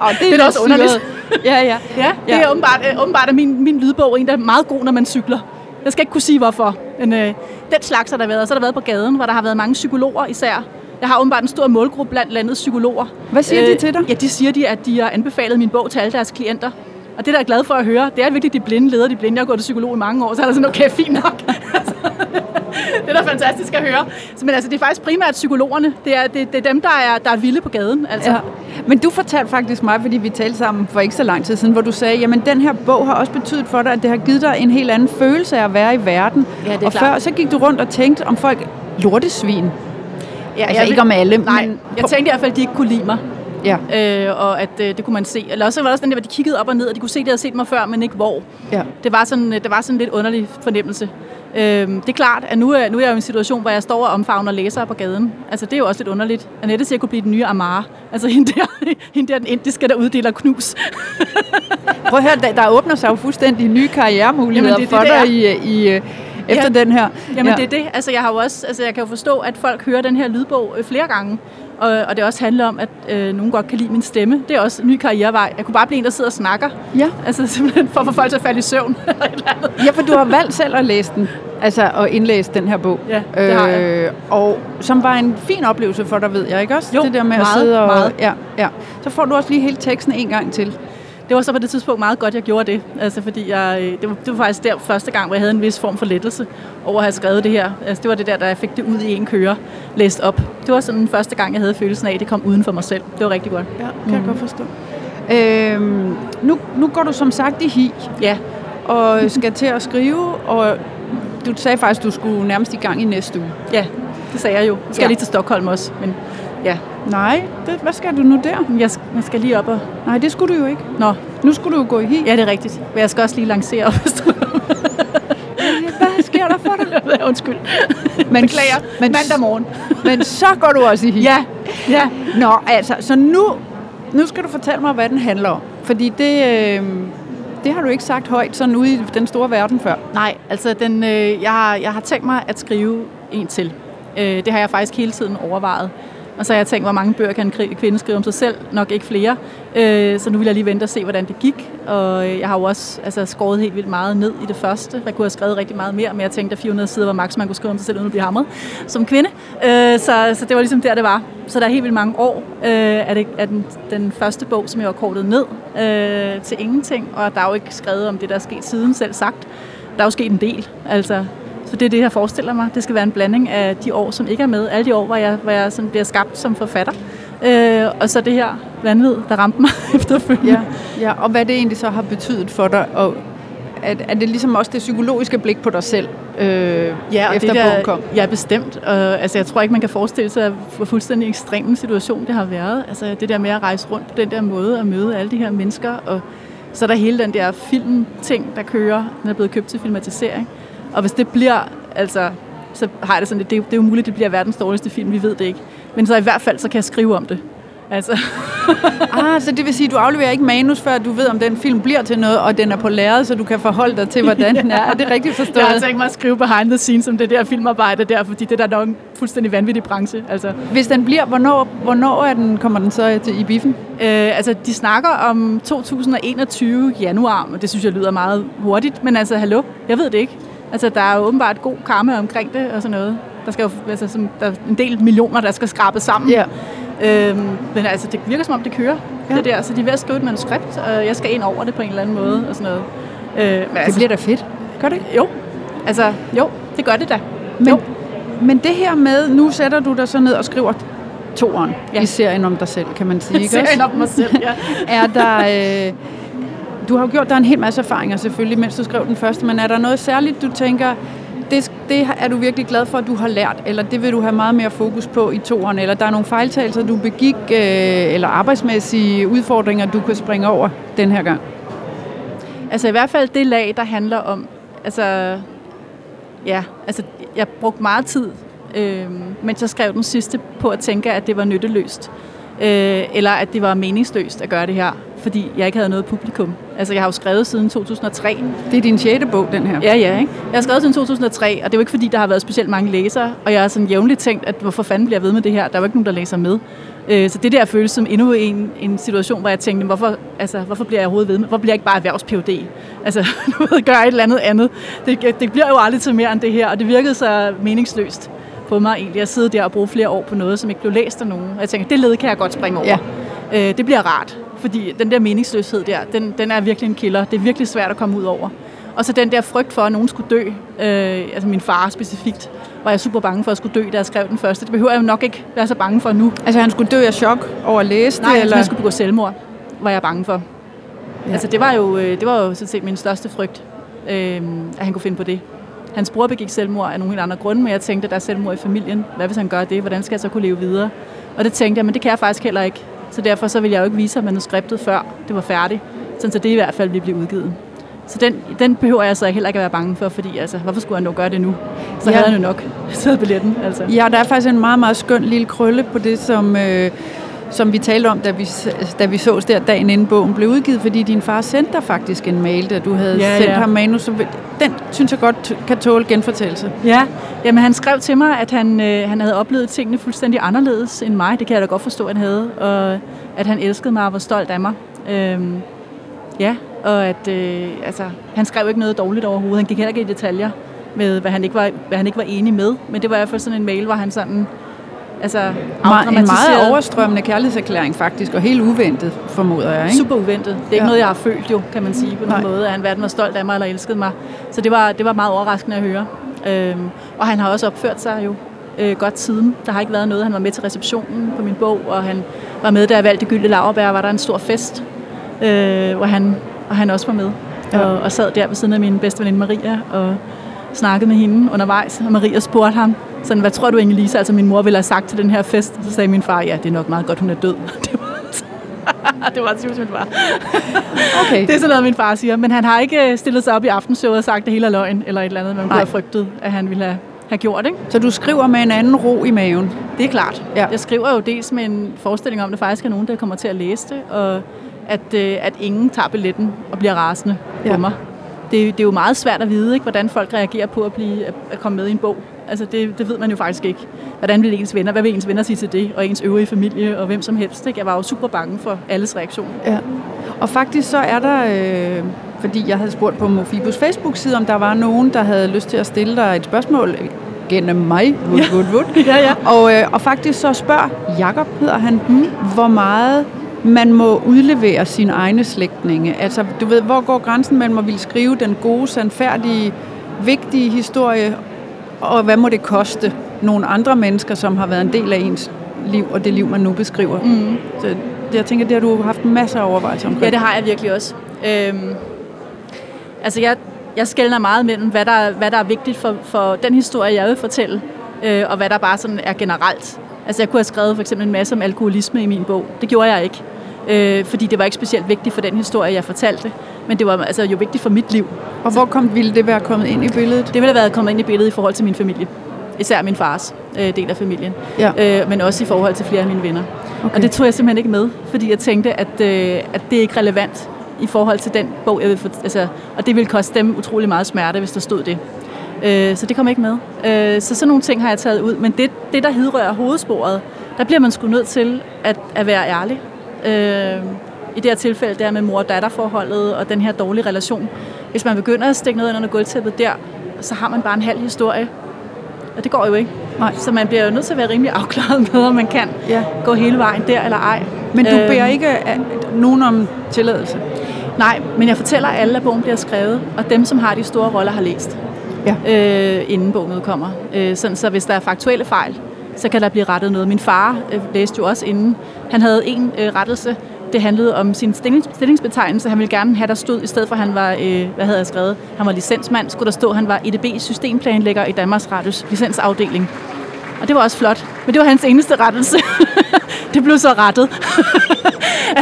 Og det, Det er også underligt. Ja, ja. Ja, det Ja. er åbenbart, øh, åbenbart er min, min lydbog en, der er meget god, når man cykler. Jeg skal ikke kunne sige, hvorfor. Men øh, den slags har der været. Og så har der været på gaden, hvor der har været mange psykologer især. Jeg har åbenbart en stor målgruppe blandt landets psykologer. Øh, Hvad siger de til dig? Ja, de siger, de, at de har anbefalet min bog til alle deres klienter. Og det der er jeg glad for at høre, det er virkelig de blinde leder, de blinde. Jeg har gået til psykolog i mange år, så er der sådan, okay, fint nok. det er da fantastisk at høre. Men altså, det er faktisk primært psykologerne. Det er, det, det er dem, der er, der er vilde på gaden. Altså. Ja. Men du fortalte faktisk mig, fordi vi talte sammen for ikke så lang tid siden, hvor du sagde, jamen den her bog har også betydet for dig, at det har givet dig en helt anden følelse af at være i verden. Ja, det er og klart. før så gik du rundt og tænkte om folk lortesvin. Ja, Altså, ikke om alle, Nej, men- jeg tænkte i hvert fald, at de ikke kunne lide mig. Ja. Øh, og at øh, det kunne man se. Eller også var der også den der, hvor de kiggede op og ned, og de kunne se, at de havde set mig før, men ikke hvor. ja. Det var sådan, øh, det var sådan en lidt underlig fornemmelse. Øh, det er klart, at nu er, nu er jeg jo i en situation, hvor jeg står og omfavner læsere på gaden. Altså, det er jo også lidt underligt. Annette siger, at jeg kunne blive den nye Amara. Altså, hende der, hende der den indiske, der uddeler knus. Prøv at høre, der, der åbner sig jo fuldstændig nye karrieremuligheder Jamen, det er for det, dig det i, i, efter Ja. den her. Jamen, ja. det er det. Altså, jeg har jo også, altså, jeg kan jo forstå, at folk hører den her lydbog øh, flere gange. Og, og det også handler om, at øh, nogen godt kan lide min stemme. Det er også en ny karrierevej. Jeg kunne bare blive en, der sidder og snakker. Ja. Altså simpelthen for at få folk til at falde i søvn. eller et eller andet. Ja, for du har valgt selv at læse den, altså at indlæse den her bog. Ja, det har jeg. Øh, og som var en fin oplevelse for dig, ved jeg, ikke også? Jo, det der med meget, at sidde og... meget. Ja, ja. Så får du også lige hele teksten en gang til. Det var så på det tidspunkt meget godt, jeg gjorde det. Altså, fordi jeg, øh, det, var, det var faktisk der første gang, hvor jeg havde en vis form for lettelse over at have skrevet det her. Altså, det var det der, da jeg fik det ud i en køre, læst op. Det var sådan den første gang, jeg havde følelsen af, at det kom uden for mig selv. Det var rigtig godt. Ja, kan mm. jeg godt forstå. Øhm, nu, nu går du som sagt i hi Ja, og skal til at skrive, og du sagde faktisk, du skulle nærmest i gang i næste uge. ja, det sagde jeg jo. Jeg skal ja. lige til Stockholm også, men ja, Nej, det, hvad skal du nu der? jeg, skal, jeg skal lige op og... Nej, det skulle du jo ikke. Nå, Nu skulle du jo gå i hi. ja, det er rigtigt. Men jeg skal også lige lancere op. Hvad sker der for dig? Undskyld. Men, Beklager. Men, Mandag morgen. men så går du også i hi. Ja, ja. Nå, altså, så nu, nu skal du fortælle mig, hvad den handler om. Fordi det, øh, det har du ikke sagt højt sådan ude i den store verden før. Nej, altså den, øh, jeg, har, jeg har tænkt mig at skrive en til. Øh, det har jeg faktisk hele tiden overvejet. Og så har jeg tænkt, hvor mange bøger kan en kvinde skrive om sig selv? Nok ikke flere. Øh, så nu vil jeg lige vente og se, hvordan det gik. Og jeg har jo også altså, skåret helt vildt meget ned i det første. Jeg kunne have skrevet rigtig meget mere, men jeg tænkte, at 400 sider var maks, man kunne skrive om sig selv, uden at blive hamret som kvinde. Øh, så, så det var ligesom der, det var. Så der er helt vildt mange år øh, af, det, af den, den første bog, som jeg har kortet ned øh, til ingenting. Og der er jo ikke skrevet om det, der er sket siden, selv sagt. Der er jo sket en del. Altså, så det er det, jeg forestiller mig. Det skal være en blanding af de år, som ikke er med. Alle de år, hvor jeg, hvor jeg sådan bliver skabt som forfatter. Øh, og så det her vanvid, der ramte mig efterfølgende. Ja, ja, og hvad det egentlig så har betydet for dig. Og er, er det ligesom også det psykologiske blik på dig selv, øh, Ja, og efter det bogen kom? Ja, bestemt. Og, altså, jeg tror ikke, man kan forestille sig, hvor fuldstændig ekstrem situation det har været. Altså, det der med at rejse rundt på den der måde og møde alle de her mennesker og Så er der hele den der film-ting, der kører, den er blevet købt til filmatisering. Og hvis det bliver, altså, så har jeg det sådan, det, det, er, det er jo muligt, det bliver verdens dårligste film, vi ved det ikke. Men så i hvert fald, så kan jeg skrive om det. Altså. ah, så det vil sige, at du afleverer ikke manus, før du ved, om den film bliver til noget, og den er på lærret, så du kan forholde dig til, hvordan den er. Er det rigtigt forstået? Jeg har tænkt mig at skrive behind the scenes om det der filmarbejde der, fordi det der er nok en fuldstændig vanvittig branche. Altså. Hvis den bliver, hvornår, hvornår er den, kommer den så til, i biffen? Øh, altså, de snakker om 2021 januar, og det synes jeg lyder meget hurtigt, men altså, hallo, jeg ved det ikke. Altså, der er jo åbenbart god karma omkring det og sådan noget. Der, skal jo, altså, som, der er en del millioner, der skal skrabes sammen. Ja. Øhm, men altså, det virker som om, det kører, ja. det der. Så de er ved at skrive et manuskript, og jeg skal ind over det på en eller anden måde og sådan noget. Øh, men det altså, bliver da fedt. Gør det ikke? Jo. Altså, jo, det gør det da. Men, jo. men det her med, nu sætter du dig så ned og skriver toeren ja. i serien om dig selv, kan man sige. Ikke serien om mig selv, ja. er der... Øh, du har jo gjort dig en hel masse erfaringer selvfølgelig, mens du skrev den første, men er der noget særligt, du tænker, det, det er du virkelig glad for, at du har lært, eller det vil du have meget mere fokus på i toeren, eller der er nogle fejltagelser, du begik, øh, eller arbejdsmæssige udfordringer, du kan springe over den her gang? Altså i hvert fald det lag, der handler om, altså, ja, altså jeg brugte meget tid, øh, mens jeg skrev den sidste, på at tænke, at det var nytteløst. Øh, eller at det var meningsløst at gøre det her fordi jeg ikke havde noget publikum. Altså, jeg har jo skrevet siden 2003. Det er din sjette bog, den her? Ja, ja. Ikke? Jeg har skrevet siden 2003, og det er jo ikke, fordi der har været specielt mange læsere, og jeg har sådan jævnligt tænkt, at hvorfor fanden bliver jeg ved med det her? Der er jo ikke nogen, der læser med. Øh, så det der føles som endnu en, en situation, hvor jeg tænkte, hvorfor, altså, hvorfor bliver jeg overhovedet ved med? Hvorfor bliver jeg ikke bare erhvervs -PhD? Altså, du ved, gøre et eller andet andet. Det, det bliver jo aldrig til mere end det her, og det virkede så meningsløst på mig egentlig at sidde der og bruge flere år på noget, som ikke blev læst af nogen. Og jeg tænkte, det led kan jeg godt springe over. Ja. Øh, det bliver rart. Fordi den der meningsløshed der, den, den er virkelig en killer. Det er virkelig svært at komme ud over. Og så den der frygt for, at nogen skulle dø. Øh, altså min far specifikt var jeg super bange for at skulle dø, da jeg skrev den første. Det behøver jeg jo nok ikke være så bange for nu. Altså han skulle dø af chok over at læse det? Nej, eller? han skulle begå selvmord, var jeg bange for. Ja. Altså det var jo, øh, det var jo sådan set min største frygt, øh, at han kunne finde på det. Hans bror begik selvmord af nogle helt andre grunde, men jeg tænkte, at der er selvmord i familien. Hvad hvis han gør det? Hvordan skal jeg så kunne leve videre? Og det tænkte jeg, men det kan jeg faktisk heller ikke. Så derfor så vil jeg jo ikke vise ham manuskriptet før det var færdigt, sådan så det i hvert fald vil blive udgivet. Så den, den behøver jeg så heller ikke at være bange for, fordi altså, hvorfor skulle han nu gøre det nu? Så ja. havde han jo nok taget billetten. Altså. Ja, der er faktisk en meget, meget skøn lille krølle på det, som, øh, som vi talte om, da vi, da vi sås der dagen inden bogen blev udgivet, fordi din far sendte dig faktisk en mail, da du havde ja, sendt ja. ham manus. Den synes jeg godt kan tåle genfortællelse. Ja, Jamen, han skrev til mig, at han, øh, han havde oplevet tingene fuldstændig anderledes end mig. Det kan jeg da godt forstå, at han havde. Og at han elskede mig og var stolt af mig. Øhm, ja, og at øh, altså, han skrev ikke noget dårligt overhovedet. Han gik heller ikke i detaljer med, hvad han ikke var, hvad han ikke var enig med. Men det var i hvert fald sådan en mail, hvor han sådan Altså, en meget overstrømmende kærlighedserklæring faktisk, og helt uventet, formoder jeg. Ikke? Super uventet. Det er ikke ja. noget, jeg har følt jo, kan man sige på nogen måde, at han hverken var stolt af mig eller elskede mig. Så det var, det var meget overraskende at høre. Øhm, og han har også opført sig jo øh, godt siden. Der har ikke været noget. Han var med til receptionen på min bog, og han var med, da jeg valgte Gyldte Lauerbær, var der en stor fest, øh, hvor han, og han også var med. Ja. Og, og sad der ved siden af min bedste veninde Maria, og snakkede med hende undervejs, og Maria spurgte ham, sådan, hvad tror du, Inge-Lise, altså min mor ville have sagt til den her fest? Så sagde min far, ja, det er nok meget godt, hun er død. det var typisk min far. okay. Det er sådan noget, min far siger. Men han har ikke øh, stillet sig op i aftenshowet og sagt, det hele er løgn, eller et eller andet, man kunne have frygtet, at han ville have, have gjort. Ikke? Så du skriver med en anden ro i maven? Det er klart. Ja. Jeg skriver jo dels med en forestilling om, at der faktisk er nogen, der kommer til at læse det, og at, øh, at ingen tager billetten og bliver rasende ja. på mig. Det, det er jo meget svært at vide, ikke, hvordan folk reagerer på at, blive, at komme med i en bog. Altså det, det ved man jo faktisk ikke. Hvordan vil ens venner, hvad vil ens venner sige til det, og ens øvrige familie, og hvem som helst. Ikke? Jeg var jo super bange for alles reaktion. Ja. Og faktisk så er der, øh, fordi jeg havde spurgt på Mofibus Facebook-side, om der var nogen, der havde lyst til at stille dig et spørgsmål gennem mig. Wood, ja. wood, wood. ja, ja. Og, øh, og faktisk så spørger Jakob hedder han, hmm, hvor meget man må udlevere sine egne slægtninge. Altså, du ved, hvor går grænsen mellem at ville skrive den gode, sandfærdige, vigtige historie, og hvad må det koste nogle andre mennesker, som har været en del af ens liv, og det liv, man nu beskriver. Mm. Så jeg tænker, det har du haft masser af overvejelser omkring. Ja, det har jeg virkelig også. Øhm, altså, jeg, jeg skældner meget mellem, hvad der, hvad der er vigtigt for, for den historie, jeg vil fortælle, øh, og hvad der bare sådan er generelt. Altså, jeg kunne have skrevet for eksempel en masse om alkoholisme i min bog. Det gjorde jeg ikke. Øh, fordi det var ikke specielt vigtigt for den historie, jeg fortalte. Men det var altså, jo vigtigt for mit liv. Og hvor kom, ville det være kommet ind i billedet? Det ville have været kommet ind i billedet i forhold til min familie. Især min fars øh, del af familien. Ja. Øh, men også i forhold til flere af mine venner. Okay. Og det tog jeg simpelthen ikke med, fordi jeg tænkte, at, øh, at det er ikke relevant i forhold til den bog, jeg vil få, altså, og det ville koste dem utrolig meget smerte, hvis der stod det. Øh, så det kom ikke med. Øh, så sådan nogle ting har jeg taget ud. Men det, det der hidrører hovedsporet, der bliver man sgu nødt til at, at være ærlig. Øh, I det her tilfælde, der med mor- og datterforholdet og den her dårlige relation. Hvis man begynder at stikke noget ind under gulvtæppet der, så har man bare en halv historie. Og det går jo ikke. Nej. Så man bliver jo nødt til at være rimelig afklaret med, om man kan Ja. gå hele vejen der eller ej. Men du Øhm, beder ikke af nogen om tilladelse? Nej, men jeg fortæller alle, at bogen bliver skrevet, og dem, som har de store roller, har læst, Ja. øh, inden bogen udkommer. Øh, sådan, så hvis der er faktuelle fejl, så kan der blive rettet noget. Min far øh, læste jo også inden. Han havde en øh, rettelse. Det handlede om sin stillings, stillingsbetegnelse. Han ville gerne have, der stod, i stedet for han var, øh, hvad havde jeg skrevet, han var licensmand, skulle der stå, han var EDB-systemplanlægger i Danmarks Radios licensafdeling. Og det var også flot. Men det var hans eneste rettelse. det blev så rettet.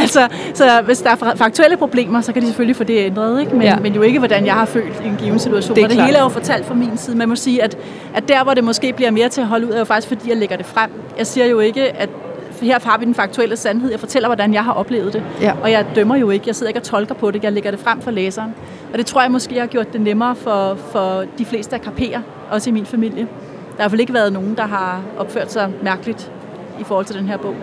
altså, så hvis der er faktuelle problemer, så kan de selvfølgelig få det ændret, ikke? Men, Ja. men jo ikke, hvordan jeg har følt i en given situation. Det er og det klart. hele er jo fortalt fra min side. Man må sige, at, at der, hvor det måske bliver mere til at holde ud, er jo faktisk, fordi jeg lægger det frem. Jeg siger jo ikke, at her har vi den faktuelle sandhed. Jeg fortæller, hvordan jeg har oplevet det. Ja. Og jeg dømmer jo ikke. Jeg sidder ikke og tolker på det. Jeg lægger det frem for læseren. Og det tror jeg måske har gjort det nemmere for, for de fleste at kapere, også i min familie. Der har i hvert fald ikke været nogen, der har opført sig mærkeligt i forhold til den her bog.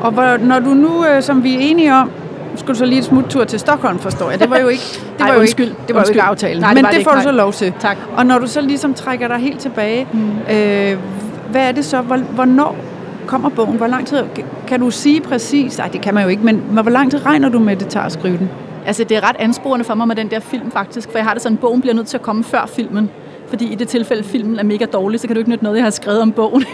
Og hvor, når du nu, øh, som vi er enige om, skulle du så lige et smuttur til Stockholm, forstår jeg. Det var jo ikke, det Ej, var jo undskyld. ikke, det var jo Undskyld. ikke aftalen. Nej, det Men det, det får ikke, du så lov til. Tak. Og når du så ligesom trækker dig helt tilbage, mm. øh, hvad er det så? Hvor, hvornår kommer bogen? Hvor lang tid? Kan du sige præcis? Nej, det kan man jo ikke, men hvor lang tid regner du med, det tager at skrive den? Altså, det er ret ansporende for mig med den der film, faktisk. For jeg har det sådan, at bogen bliver nødt til at komme før filmen. Fordi i det tilfælde, filmen er mega dårlig, så kan du ikke nytte noget, jeg har skrevet om bogen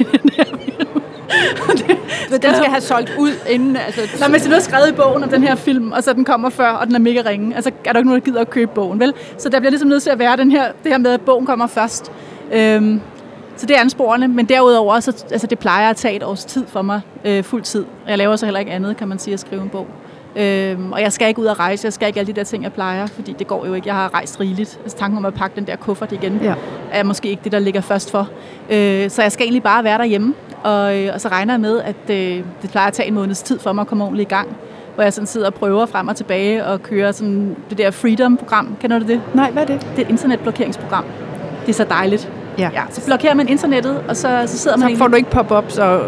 det, Den skal have solgt ud inden... Altså, Nå, men du nu har skrevet i bogen om den her film, og så den kommer før, og den er mega ringe, altså er der ikke nogen, der gider at købe bogen, vel? Så der bliver ligesom nødt til at være den her, det her med, at bogen kommer først. Øhm, så det er ansporende, men derudover, så, altså det plejer at tage et års tid for mig, øh, fuld tid. Jeg laver så heller ikke andet, kan man sige, at skrive en bog. Øhm, og jeg skal ikke ud og rejse, jeg skal ikke alle de der ting, jeg plejer, fordi det går jo ikke. Jeg har rejst rigeligt. Altså tanken om at pakke den der kuffert igen, Ja. er måske ikke det, der ligger først for. Øh, så jeg skal egentlig bare være derhjemme, og, øh, og så regner jeg med, at øh, det plejer at tage en måneds tid for mig at komme ordentligt i gang. Hvor jeg sådan sidder og prøver frem og tilbage og kører sådan det der Freedom-program. Kender du det? Nej, hvad er det? Det er et internetblokeringsprogram. Det er så dejligt. Ja. Ja, så blokerer man internettet, og så, så sidder man Så får du ikke pop-ups og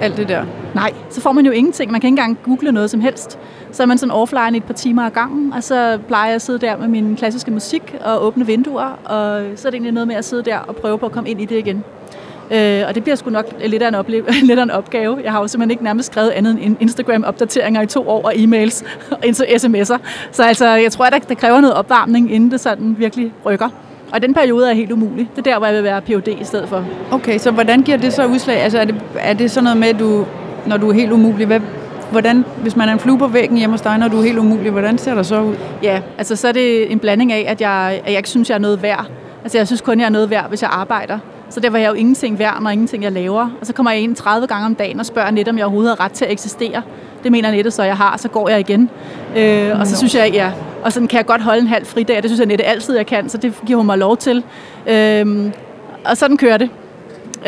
alt det der. Nej, så får man jo ingenting. Man kan ikke engang google noget som helst. Så er man sådan offline et par timer ad gangen, og så plejer jeg at sidde der med min klassiske musik og åbne vinduer, og så er det egentlig noget med at sidde der og prøve på at komme ind i det igen. Øh, og det bliver sgu nok lidt af, en opleve, lidt af en opgave. Jeg har jo simpelthen ikke nærmest skrevet andet end Instagram-opdateringer i to år og e-mails og sms'er. Så altså, jeg tror, at der, der kræver noget opvarmning, inden det sådan virkelig rykker. Og den periode er helt umulig. Det er der, hvor jeg vil være PhD i stedet for. Okay, så hvordan giver det så udslag? Altså er det, er det sådan noget med, at du, når du er helt umulig, hvad, hvordan, hvis man er en flue på væggen hjemme hos dig, når du er helt umulig, hvordan ser det så ud? Ja, altså så er det en blanding af, at jeg, at jeg ikke synes, jeg er noget værd. Altså jeg synes kun, jeg er noget værd, hvis jeg arbejder. Så derfor er jeg jo ingenting værd, når ingenting jeg laver. Og så kommer jeg ind 30 gange om dagen og spørger Nette, om jeg overhovedet har ret til at eksistere. Det mener Nette så, jeg har, så går jeg igen. Øh, og så synes jeg, ja, og sådan kan jeg godt holde en halv fridag, det synes jeg Nette altid, jeg kan, så det giver hun mig lov til. Øh, og sådan kører det.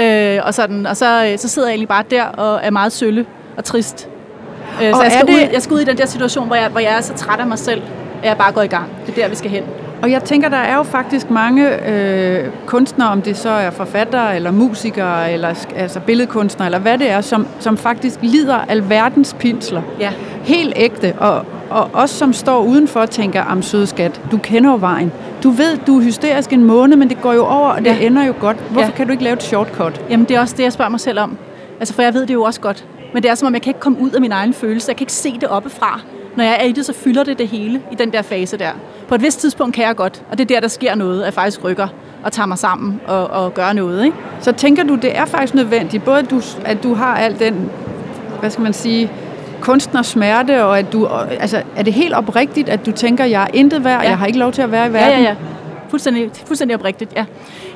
Øh, og, sådan, og så, så sidder jeg egentlig bare der og er meget sølle og trist. Øh, så Og jeg skal, det- ud, jeg skal ud i den der situation, hvor jeg, hvor jeg er så træt af mig selv, at jeg bare går i gang. Det er der, vi skal hen. Og jeg tænker, der er jo faktisk mange øh, kunstnere, om det så er forfattere, eller musikere, eller altså billedkunstnere, eller hvad det er, som, som faktisk lider alverdens pinsler. Ja. Helt ægte. Og, og os, som står udenfor, tænker, am søde skat, du kender jo vejen. Du ved, du er hysterisk en måned, men det går jo over, og det Ja. ender jo godt. Hvorfor Ja. kan du ikke lave et shortcut? Jamen, det er også det, jeg spørger mig selv om. Altså, for jeg ved det jo også godt. Men det er som om, jeg kan ikke komme ud af min egen følelse. Jeg kan ikke se det oppefra. Når jeg er i det, så fylder det det hele i den der fase der. På et vist tidspunkt kan jeg godt, og det er der, der sker noget, at jeg faktisk rykker og tager mig sammen og, og gør noget. Ikke? Så tænker du, det er faktisk nødvendigt, både at du, at du har al den, hvad skal man sige, kunstnersmerte, og at du, og, altså, er det helt oprigtigt, at du tænker, jeg er intet værd, Ja. jeg har ikke lov til at være i Ja, verden? ja, ja. Fuldstændig, fuldstændig oprigtigt, ja.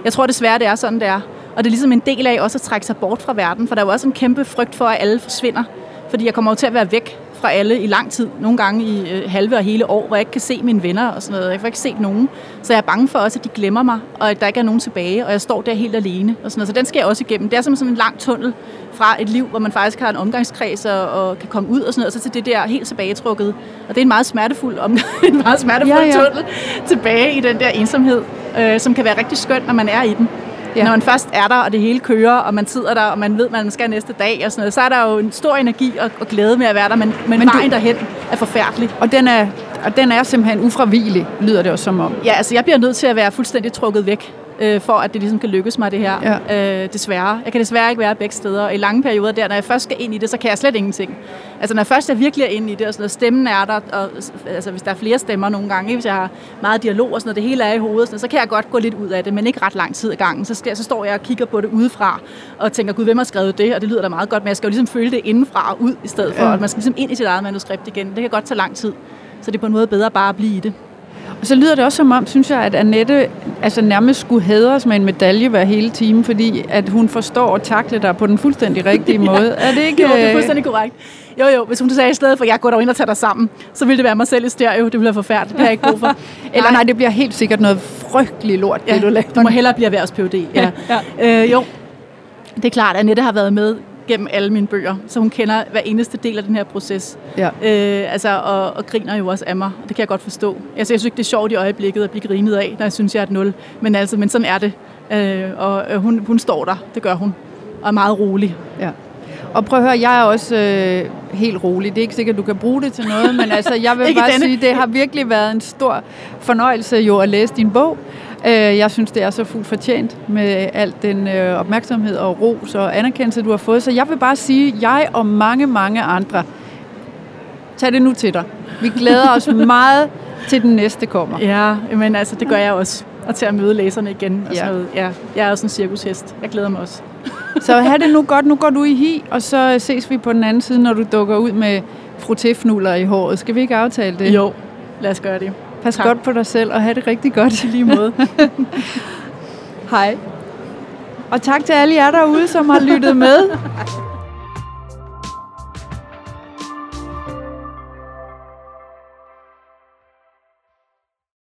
Jeg tror desværre, det er sådan, det er. Og det er ligesom en del af også at trække sig bort fra verden, for der er jo også en kæmpe frygt for, at alle forsvinder. Fordi jeg kommer jo til at være væk fra alle i lang tid. Nogle gange i øh, halve og hele år, hvor jeg ikke kan se mine venner og sådan noget. Jeg får ikke set nogen. Så jeg er bange for også, at de glemmer mig, og at der ikke er nogen tilbage, og jeg står der helt alene. Og sådan noget. Så den skal jeg også igennem. Det er som sådan en lang tunnel fra et liv, hvor man faktisk har en omgangskreds og, og kan komme ud og sådan noget, og så til det der helt tilbagetrukket. Og det er en meget smertefuld, om, en meget smertefuld ja, ja. tunnel tilbage i den der ensomhed, øh, som kan være rigtig skønt, når man er i den. Ja. Når man først er der, og det hele kører, og man sidder der, og man ved, man skal næste dag og sådan noget, så er der jo en stor energi og, og glæde med at være der, men, men, men vejen du... derhen er forfærdelig. Og den er, og den er simpelthen ufravigelig, lyder det også som om. Ja, altså jeg bliver nødt til at være fuldstændig trukket væk øh, for at det ligesom kan lykkes mig det her. Ja. Øh, desværre. Jeg kan desværre ikke være begge steder. Og i lange perioder der, når jeg først skal ind i det, så kan jeg slet ingenting. Altså når jeg først er virkelig ind i det, og sådan noget, stemmen er der, og altså, hvis der er flere stemmer nogle gange, ikke? hvis jeg har meget dialog og sådan noget, det hele er i hovedet, sådan noget, så kan jeg godt gå lidt ud af det, men ikke ret lang tid ad gangen. Så, skal, så står jeg og kigger på det udefra, og tænker, gud, hvem har skrevet det? Og det lyder da meget godt, men jeg skal jo ligesom føle det indenfra og ud, i stedet for, ja. at man skal ligesom ind i sit eget manuskript igen. Det kan godt tage lang tid. Så det er på en måde bedre bare at blive i det. Så lyder det også som om, synes jeg, at Annette altså nærmest skulle hædres med en medalje hver hele time, fordi at hun forstår at takle dig på den fuldstændig rigtige måde. ja. Er det ikke... Jo, det er øh, fuldstændig korrekt. Jo, jo, hvis hun sagde i stedet for, at jeg går derind og tager dig sammen, så ville det være mig selv i stereo. Det ville være forfærdeligt. Det har jeg ikke brug for. Eller nej, det bliver helt sikkert noget frygteligt lort, ja, det du laver. Du må hellere blive erhvervs. Ja. ja. Øh, jo, det er klart, at Annette har været med gennem alle mine bøger, så hun kender hver eneste del af den her proces. Ja. Øh, altså, og, og griner jo også af mig. Det kan jeg godt forstå. Altså, jeg synes ikke, det er sjovt i øjeblikket at blive grinet af, når jeg synes, jeg er et nul. Men, altså, men sådan er det. Øh, og øh, hun, hun står der. Det gør hun. Og er meget rolig. Ja. Og prøv at høre, jeg er også øh, helt rolig. Det er ikke sikkert, at du kan bruge det til noget, men altså, jeg vil bare denne. sige, det har virkelig været en stor fornøjelse jo at læse din bog. Øh, jeg synes, det er så fuldt fortjent med al den øh, opmærksomhed og ros og anerkendelse, du har fået. Så jeg vil bare sige, jeg og mange, mange andre, tag det nu til dig. Vi glæder os meget til den næste kommer. Ja, men altså, det gør jeg også. Og til at møde læserne igen. Og ja. sådan noget. Ja, jeg er også en cirkushest. Jeg glæder mig også. så have det nu godt. Nu går du i hi, og så ses vi på den anden side, når du dukker ud med frottéfnuller i håret. Skal vi ikke aftale det? Jo, lad os gøre det. Pas tak. godt på dig selv, og have det rigtig godt. I lige måde. Hej. Og tak til alle jer derude, som har lyttet med.